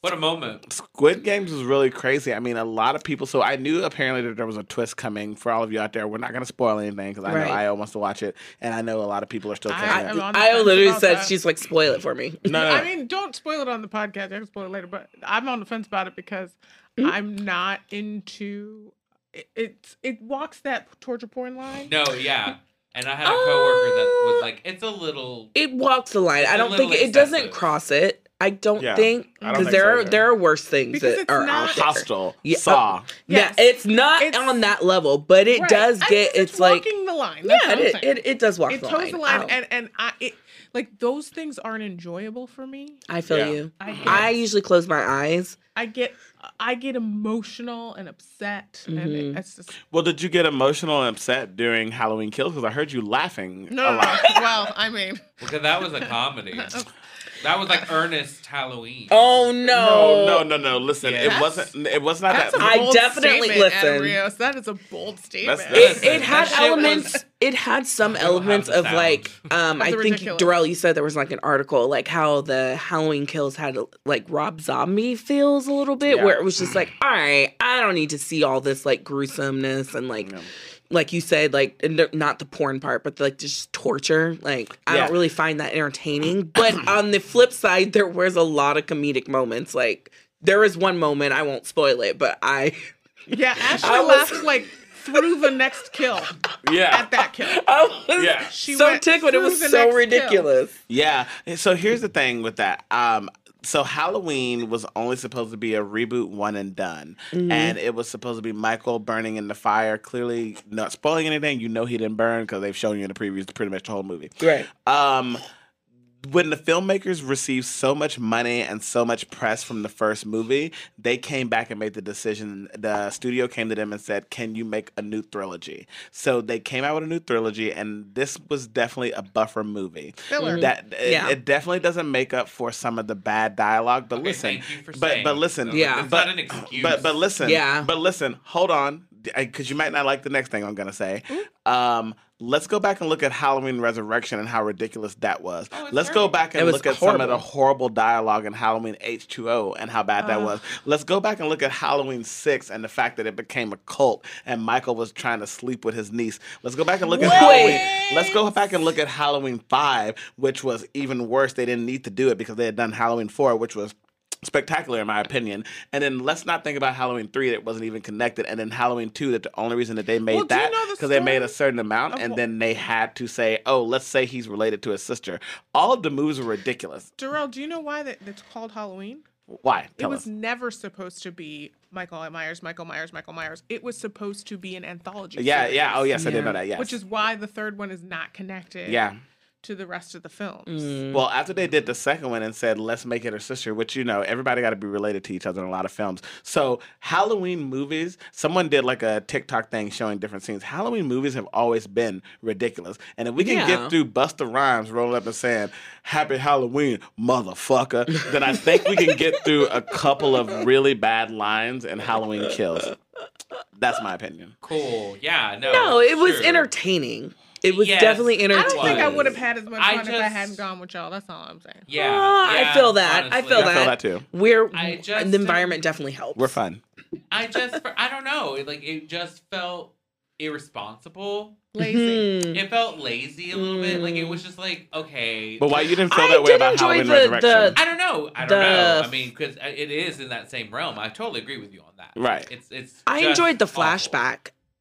What a moment. Squid Games was really crazy. I mean, a lot of people. So I knew apparently that there was a twist coming for all of you out there. We're not going to spoil anything because I Right. know Io wants to watch it, and I know a lot of people are still I- saying I'm that. on the I literally said that. she's like, spoil it for me. No, no, I mean, don't spoil it on the podcast. I can spoil it later, but I'm on the fence about it because Mhm. I'm not into it. It's it walks that torture porn line. No, yeah. And I had a coworker that was like, it's a little. It walks the line. I don't think little it doesn't cross it. I don't Yeah, think because there so are either. there are worse things Because that are not- out there. Hostel, Yeah, Saw. Yes. Yeah, it's not It's- on that level, but it Right. does I get. mean, It's, like walking the line. That's yeah, it, saying. it it does walk it the toes line. the line, and and I it like those things aren't enjoyable for me. I feel Yeah. you. I get, I usually close my eyes. I get I get emotional and upset, and Mhm. it, it's just Well, did you get emotional and upset during Halloween Kills? Because I heard you laughing no, a lot. no. well, I mean, Because that was a comedy. that was like earnest Halloween. Oh No, no, no, no, no. Listen, Yeah. it wasn't. It was not that's that. a I bold definitely listen. Rios. That is a bold statement. That's- It, it had That elements. was- It had some I don't have elements of sound. like. Um, I think. Dorell, you said there was like an article like how the Halloween Kills had like Rob Zombie feels a little bit, Yeah. where it was just like, all right, I don't need to see all this like gruesomeness and like. Yeah. Like you said, like not the porn part, but like just torture. Like I Yeah. don't really find that entertaining. But on the flip side, there was a lot of comedic moments. Like there is one moment I won't spoil it, but I Yeah, Ashley I was- laughed like through the next kill Yeah. at that kill. I was Yeah. She so tickled. It was so next kill. ridiculous. Yeah. So here's the thing with that. Um, so Halloween was only supposed to be a reboot, one and done, Mhm. and it was supposed to be Michael burning in the fire. Clearly, not spoiling anything. You know he didn't burn because they've shown you in the previews pretty much the whole movie. Right. Um, when the filmmakers received so much money and so much press from the first movie, they came back and made the decision. The studio came to them and said, "Can you make a new trilogy?" So they came out with a new trilogy, and this was definitely a buffer movie. Filler. That it, Yeah. it definitely doesn't make up for some of the bad dialogue. But Okay, listen, thank you for but saying but listen, so. Yeah. It's but not an excuse. but but listen, Yeah. but listen, hold on. Because you might not like the next thing I'm gonna say. Um, let's go back and look at Halloween Resurrection and how ridiculous that was. Oh, let's go back and was look at some of the horrible. horrible dialogue in Halloween H2O and how bad that was. Let's go back and look at Halloween 6 and the fact that it became a cult and Michael was trying to sleep with his niece. Let's go back and look at Halloween. Let's go back and look at Halloween 5, which was even worse. They didn't need to do it because they had done Halloween 4, which was spectacular in my opinion. And then let's not think about Halloween 3 that wasn't even connected. And then Halloween 2 that the only reason that they made Well, do you that know the because they made a certain amount and wh- then they had to say, "Oh, let's say he's related to his sister." All of the moves were ridiculous. Dorell, do you know why that, that's called Halloween? Why? It Tell was us. never supposed to be Michael Myers, Michael Myers, Michael Myers. It was supposed to be an anthology. Yeah, series, oh, yeah. Oh, yes, I Yeah. did know that. Yes. Which is why the third one is not connected yeah. To the rest of the films. Mm. Well, after they did the second one and said, let's make it her sister, which, you know, everybody got to be related to each other in a lot of films. So, Halloween movies, someone did like a TikTok thing showing different scenes. Halloween movies have always been ridiculous. And if we can Yeah. get through Busta Rhymes rolling up and saying, Happy Halloween, motherfucker, then I think we can get through a couple of really bad lines and Halloween Kills. That's my opinion. Cool. Yeah. No. No, it was entertaining. It was Yes. definitely I don't think I would have had as much I fun if I hadn't gone with y'all. That's all I'm saying. Yeah. Ah, I feel that. I feel that. I feel that. that too. We're I just the environment definitely helps. We're fun. I just, I don't know. Like it just felt irresponsible. Lazy. Mhm. It felt lazy a little bit. Like it was just like okay. But why you didn't feel I that way did about enjoy Halloween the- Resurrection? I don't know. I don't The- know. I mean, because it is in that same realm. I totally agree with you on that. Right. It's it's. I enjoyed the awful.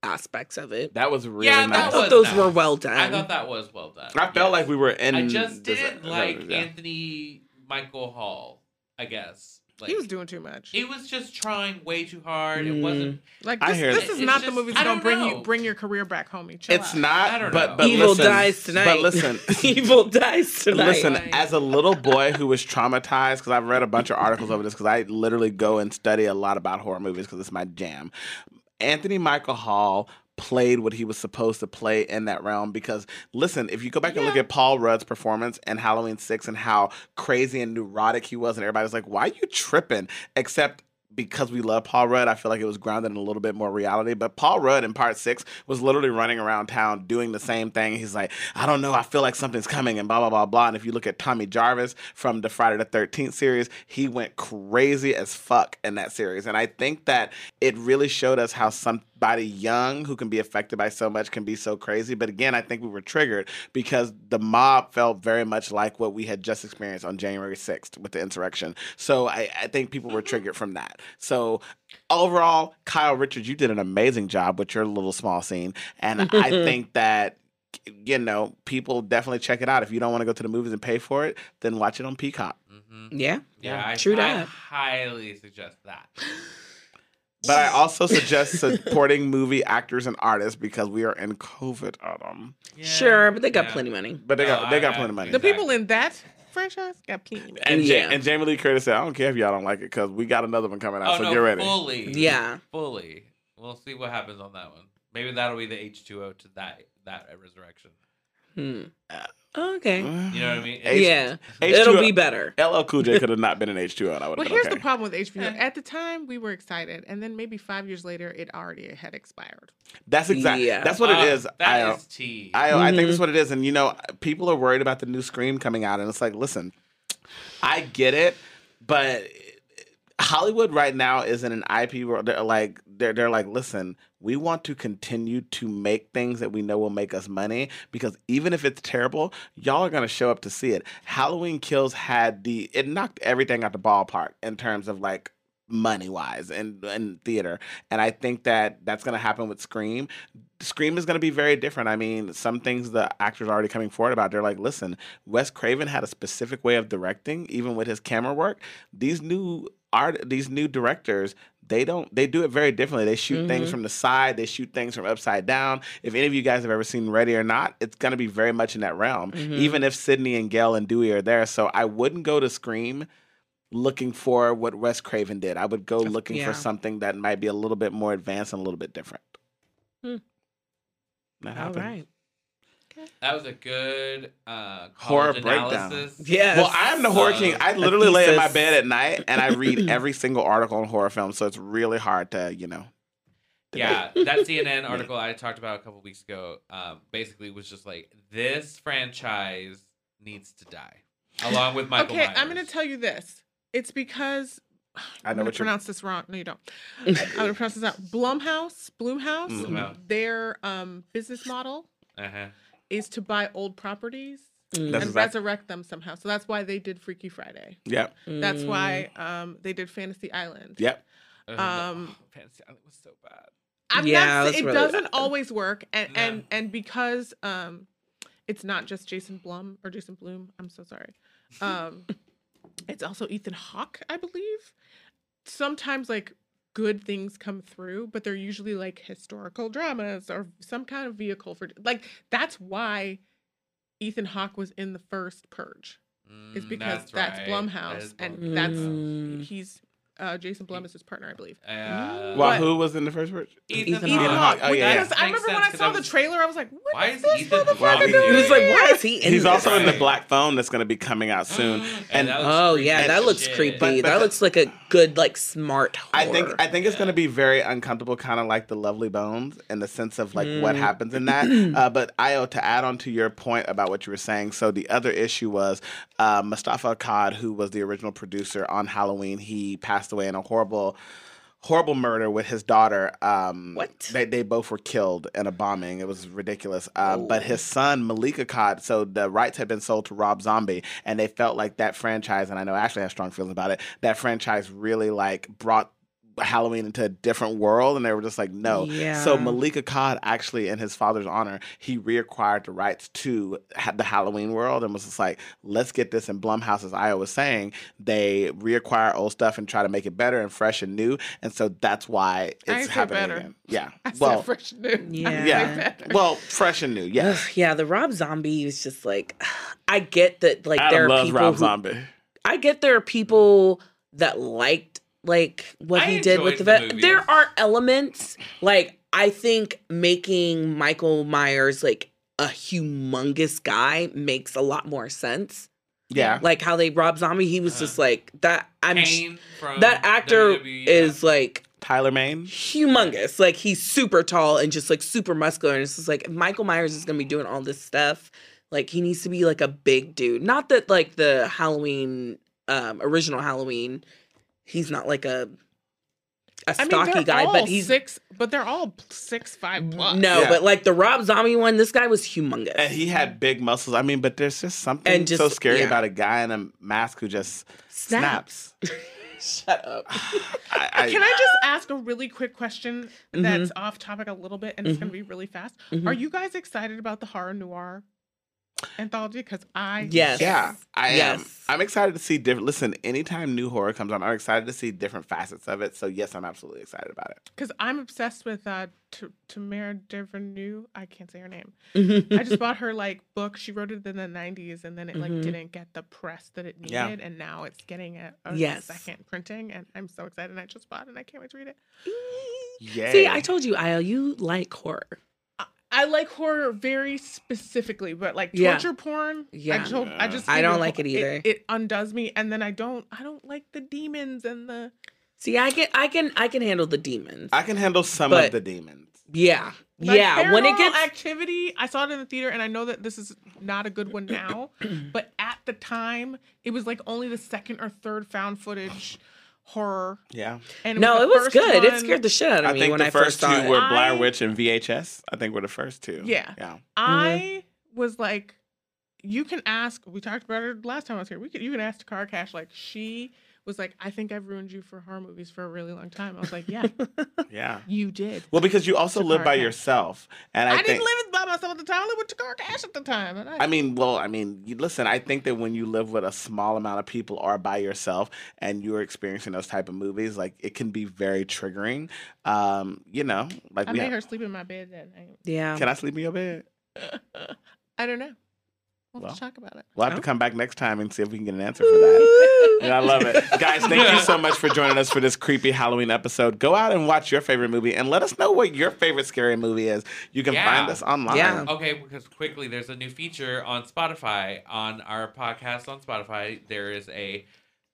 Flashback aspects of it. that was really Yeah, nice. I thought those nice. were well done. I thought that was well done. I felt like we were in. I just didn't like yeah. Anthony Michael Hall. I guess. Like, he was doing too much. It was just trying way too hard. It Mm. wasn't. Like I this, hear this that. is It's not the just- movie that's gonna don't bring you bring your career back, homie. Chill It's out. not. I don't but know. but Evil listen, dies tonight. But listen, Evil dies tonight. listen. Right. As a little boy who was traumatized, because I've read a bunch of articles over this, because I literally go and study a lot about horror movies because it's my jam. Anthony Michael Hall played what he was supposed to play in that realm because listen if you go back and look at paul rudd's performance in halloween 6 and how crazy and neurotic he was and everybody's like why are you tripping? Except because we love Paul Rudd, I feel like it was grounded in a little bit more reality. But Paul Rudd in part six was literally running around town doing the same thing. He's like, I don't know, I feel like something's coming, and blah, blah, blah, blah. And if you look at Tommy Jarvis from the Friday the 13th series, he went crazy as fuck in that series. And I think that it really showed us how somebody young who can be affected by so much can be so crazy. But again, I think we were triggered because the mob felt very much like what we had just experienced on January 6th with the insurrection. So I, I think people were triggered from that. So overall, Kyle Richards, you did an amazing job with your little small scene. And I think that you know, people definitely check it out. If you don't want to go to the movies and pay for it, then watch it on Peacock. hmm yeah. Yeah, I, True I that. highly suggest that. But I also suggest supporting movie actors and artists because we are in COVID, Adam. Yeah, Sure, but they got yeah. plenty money. But they got No, they I- got I- plenty of money. The people in that franchise got plenty. of money. and, Ja- and Jamie Lee Curtis said, "I don't care if y'all don't like it because we got another one coming out, Oh so no, get ready." fully. Yeah. fully. We'll see what happens on that one. Maybe that'll be the H two O to that that resurrection. Hmm. Okay. You know what I mean? H- yeah. H2O It'll be better. LL Cool J could have not been an H two O, and I would Well, have here's been okay. the problem with HBO. Eh. At the time, we were excited, and then maybe five years later, it already had expired. That's exactly Yeah. that's what Uh, it is. That I, is tea. I, I think Mhm. that's what it is. And you know, people are worried about the new Scream coming out, and it's like, listen, I get it, but Hollywood right now is in an IP world. They're like, they're they're like, listen, we want to continue to make things that we know will make us money because even if it's terrible, y'all are gonna show up to see it. Halloween Kills had the it knocked everything out the ballpark in terms of like money wise and and theater and i think that that's going to happen with scream Scream is going to be very different. I mean, some things the actors are already coming forward about. They're like, listen, Wes Craven had a specific way of directing, even with his camera work. These new art, these new directors, they don't, they do it very differently. They shoot things Mhm. from the side, they shoot things from upside down. If any of you guys have ever seen Ready or Not, it's going to be very much in that realm. Mhm. Even if Sydney and Gail and Dewey are there, so I wouldn't go to Scream looking for what Wes Craven did. I would go looking yeah. for something that might be a little bit more advanced and a little bit different. Hmm. That All happened. right. That was a good uh, Horror breakdown. analysis. Yes. Well, I am the horror Uh, king. I literally lay in my bed at night and I read every single article on horror films, so it's really hard to, you know. yeah, that CNN article I talked about a couple weeks ago, um, basically was just like this franchise needs to die, along with Michael okay, Myers. I'm going to tell you this. It's because I I'm know going what to you're. pronounce this wrong. No, you don't. I'm going to pronounce this out. Blumhouse, Bloomhouse, Blumhouse. their um, business model Uh-huh. Is to buy old properties That's and exact- resurrect them somehow. So that's why they did Freaky Friday. Yep. That's why um, they did Fantasy Island. Yep. Um, oh, Fantasy Island was so bad. I'm Yeah, not, it it really doesn't bad. always work, and No. and and because um, it's not just Jason Blum or Jason Bloom. I'm so sorry. Um, it's also Ethan Hawke, I believe. Sometimes like good things come through, but they're usually like historical dramas or some kind of vehicle for like that's why Ethan Hawke was in the first Purge. Is Mm, because that's, right. That Blumhouse, is and that's Mm. he's uh, Jason Blum is his partner, I believe. Uh, Well, who was in the first version? Ethan, Ethan Ethan Hawke. Hawke. Oh, yeah, yeah. I remember when sense, I 'cause saw I the trailer, I was like, "What Why is is this Ethan motherfucker doing He was like, why is he in He's this? also in the Black Phone that's going to be coming out soon. And that looks Oh creepy yeah, as that looks shit. creepy. But- but that the- looks like a good, like smart horror. I think I think it's Yeah. going to be very uncomfortable, kind of like the Lovely Bones, in the sense of like what Mm. happens in that. Uh, but Io, to add on to your point about what you were saying, so the other issue was uh, Moustapha Akkad, who was the original producer on Halloween, he passed away in a horrible. Horrible murder with his daughter. Um, What? They, they both were killed in a bombing. It was ridiculous. Um, But Oh. his son Malik Akkad, so the rights had been sold to Rob Zombie, and they felt like that franchise, and I know Ashley has strong feelings about it. That franchise really like brought Halloween into a different world, and they were just like, no. Yeah. So Malik Akkad actually, in his father's honor, he reacquired the rights to the Halloween world, and was just like, let's get this in Blumhouse. As I was saying, they reacquire old stuff and try to make it better and fresh and new, and so that's why I it's said happening better. again. Yeah. I said well, fresh and new. Yeah. yeah. Well, fresh and new. Yes. Ugh, yeah, the Rob Zombie is just like I get that like Adam there are loves people Rob who, Zombie. I get there are people that liked like what I he did with the the vet. movies. There are elements like I think making Michael Myers like a humongous guy makes a lot more sense. Yeah. Like how they Rob Zombie, he was Uh, just like that. I'm sh- from that actor WWE, is like Tyler Mane. humongous. Like he's super tall and just like super muscular. And it's just like if Michael Myers is gonna be doing all this stuff. Like he needs to be like a big dude. Not that like the Halloween, um, original Halloween, he's not like a a I mean, stocky they're guy, all but he's six, but they're all six five plus. no, Yeah. but like the Rob Zombie one, this guy was humongous. And he had big muscles. I mean, but there's just something And so scary yeah. about a guy in a mask who just snaps. Shut up. I, I, Can I just ask a really quick question Mm-hmm. that's off topic a little bit and it's going to be really fast? Mhm. Are you guys excited about the horror noir anthology? Because I Yes. Yeah, I am. I'm excited to see different. Listen, anytime new horror comes on, I'm excited to see different facets of it. So yes, I'm absolutely excited about it. because I'm obsessed with uh T- Tamara Devernew. I can't say her name. Mm-hmm. I just bought her like book. She wrote it in the 90s and then it like Mhm. didn't get the press that it needed, Yeah. and now it's getting a, a Yes. second printing, and I'm so excited. And I just bought it, and I can't wait to read it. Yay. See, I told you, Io, you like horror. I like horror very specifically, but like Yeah. torture porn, Yeah. I, told, I just I don't you- like it either. It, undoes me, and then I don't, I don't like the demons and the. See, I can, I can, I can handle the demons. I can handle some But- of the demons. yeah, Like, yeah. When it gets, activity, I saw it in the theater, and I know that this is not a good one now, but at the time, it was like only the second or third found footage horror. Yeah, And no, the it was first good. It scared the shit out of I me think when the I first first two saw it. were Blair Witch and VHS. I think were the first two. Yeah. yeah. I mm-hmm. was like, you can ask. We talked about it last time I was here. We could, you can ask Takara Cash. Like she was like, I think I've ruined you for horror movies for a really long time. I was like, yeah, Yeah. you did. Well, because you also live by Cash. yourself, and I, I, think. didn't live by myself at the time. I lived with Takara Cash at the time. And I, I mean, well, I mean, you, listen. I think that when you live with a small amount of people or by yourself, and you're experiencing those type of movies, like it can be very triggering. Um, you know, like I we made have- her sleep in my bed that night. Yeah. Can I sleep in your bed? I don't know. We'll, Well. have to talk about it. We'll have to come back next time and see if we can get an answer for that. Yeah, I love it. Guys, thank you so much for joining us for this creepy Halloween episode. Go out and watch your favorite movie and let us know what your favorite scary movie is. You can Yeah. find us online. Yeah. Okay, because quickly, there's a new feature on Spotify on our podcast on Spotify. There is a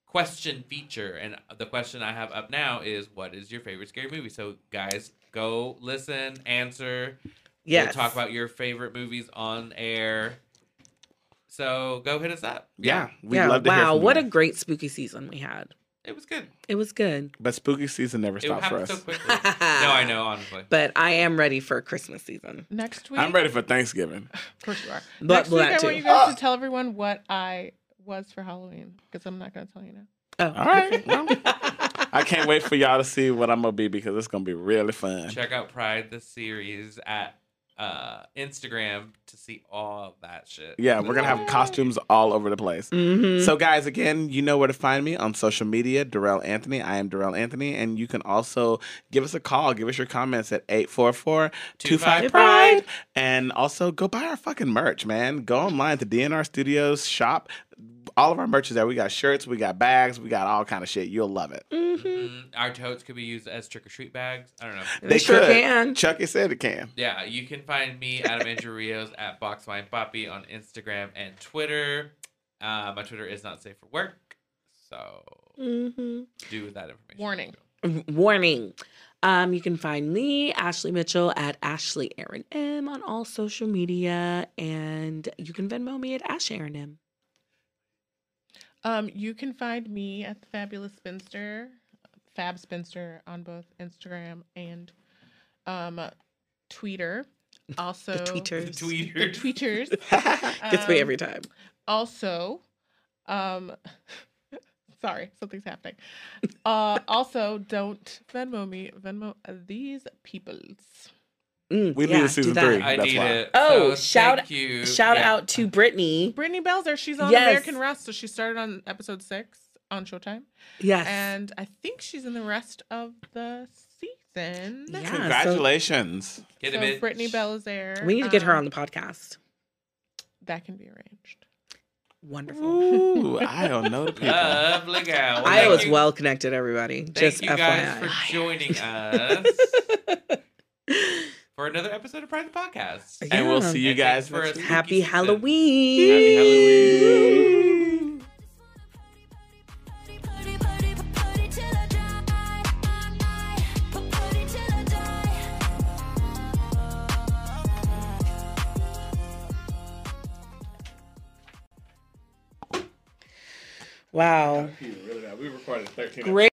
question feature. And the question I have up now is, what is your favorite scary movie? So guys, go listen, answer. Yes. We'll talk about your favorite movies on air. So go hit us up. Yeah, we'd yeah, love to hear wow, from what you. a great spooky season we had. It was good. It was good. But spooky season never It stops for happened us. so quickly. no, I know, honestly. But I am ready for Christmas season. Next week, I'm ready for Thanksgiving. Of course you are. But Next week, that I too. want you guys to ah! tell everyone what I was for Halloween because I'm not going to tell you now. Oh, All right. well, I can't wait for y'all to see what I'm gonna be because it's gonna be really fun. Check out Pride the series at uh, Instagram to see all that shit. Yeah, we're gonna have costumes all over the place. Mhm. So, guys, again, you know where to find me on social media, Dorell Anthony. I am Dorell Anthony, and you can also give us a call, give us your comments at 844 25 Pride. And also go buy our fucking merch, man. Go online to DNR Studios shop. All of our merch is there. We got shirts, we got bags, we got all kind of shit. You'll love it. Mhm. Our totes could be used as trick or treat bags. I don't know. They sure could. can. Chucky said it can. Yeah, you can find me, Adam Andrew Rios, at Boxwine Poppy on Instagram and Twitter. Uh, my Twitter is not safe for work, so hmm do with that information. Warning. Warning. Um, you can find me, Ashley Mitchell, at Ashley Aaron M on all social media, and you can Venmo me at Ash Aaron M. Um, you can find me at the Fabulous Spinster, Fab Spinster on both Instagram and um, Twitter. Also, The tweeters. Tweeters. The tweeters. Gets me Um, every time. Also, um, sorry, something's happening. Uh, also, don't Venmo me. Venmo these peoples. Mm, We need a season that. three. I That's need why. it. Oh, so shout thank you. shout Yeah. out to Brittany. Brittany Belzer, she's on Yes. American Rust, so she started on episode six on Showtime, Yes. and I think she's in the rest of the season. Yeah, so- Congratulations. Get so him. Brittany Belzer. we need to get her um, on the podcast. That can be arranged. Wonderful. Ooh, I don't know the people. Lovely gal. Well, I was you- well connected, everybody. Thank Just you FYI. guys for joining us for another episode of Pride the Podcast. And we'll see you And guys thanks for next a week. Happy season. Halloween. Happy Halloween. Wow. We recorded 13 Great.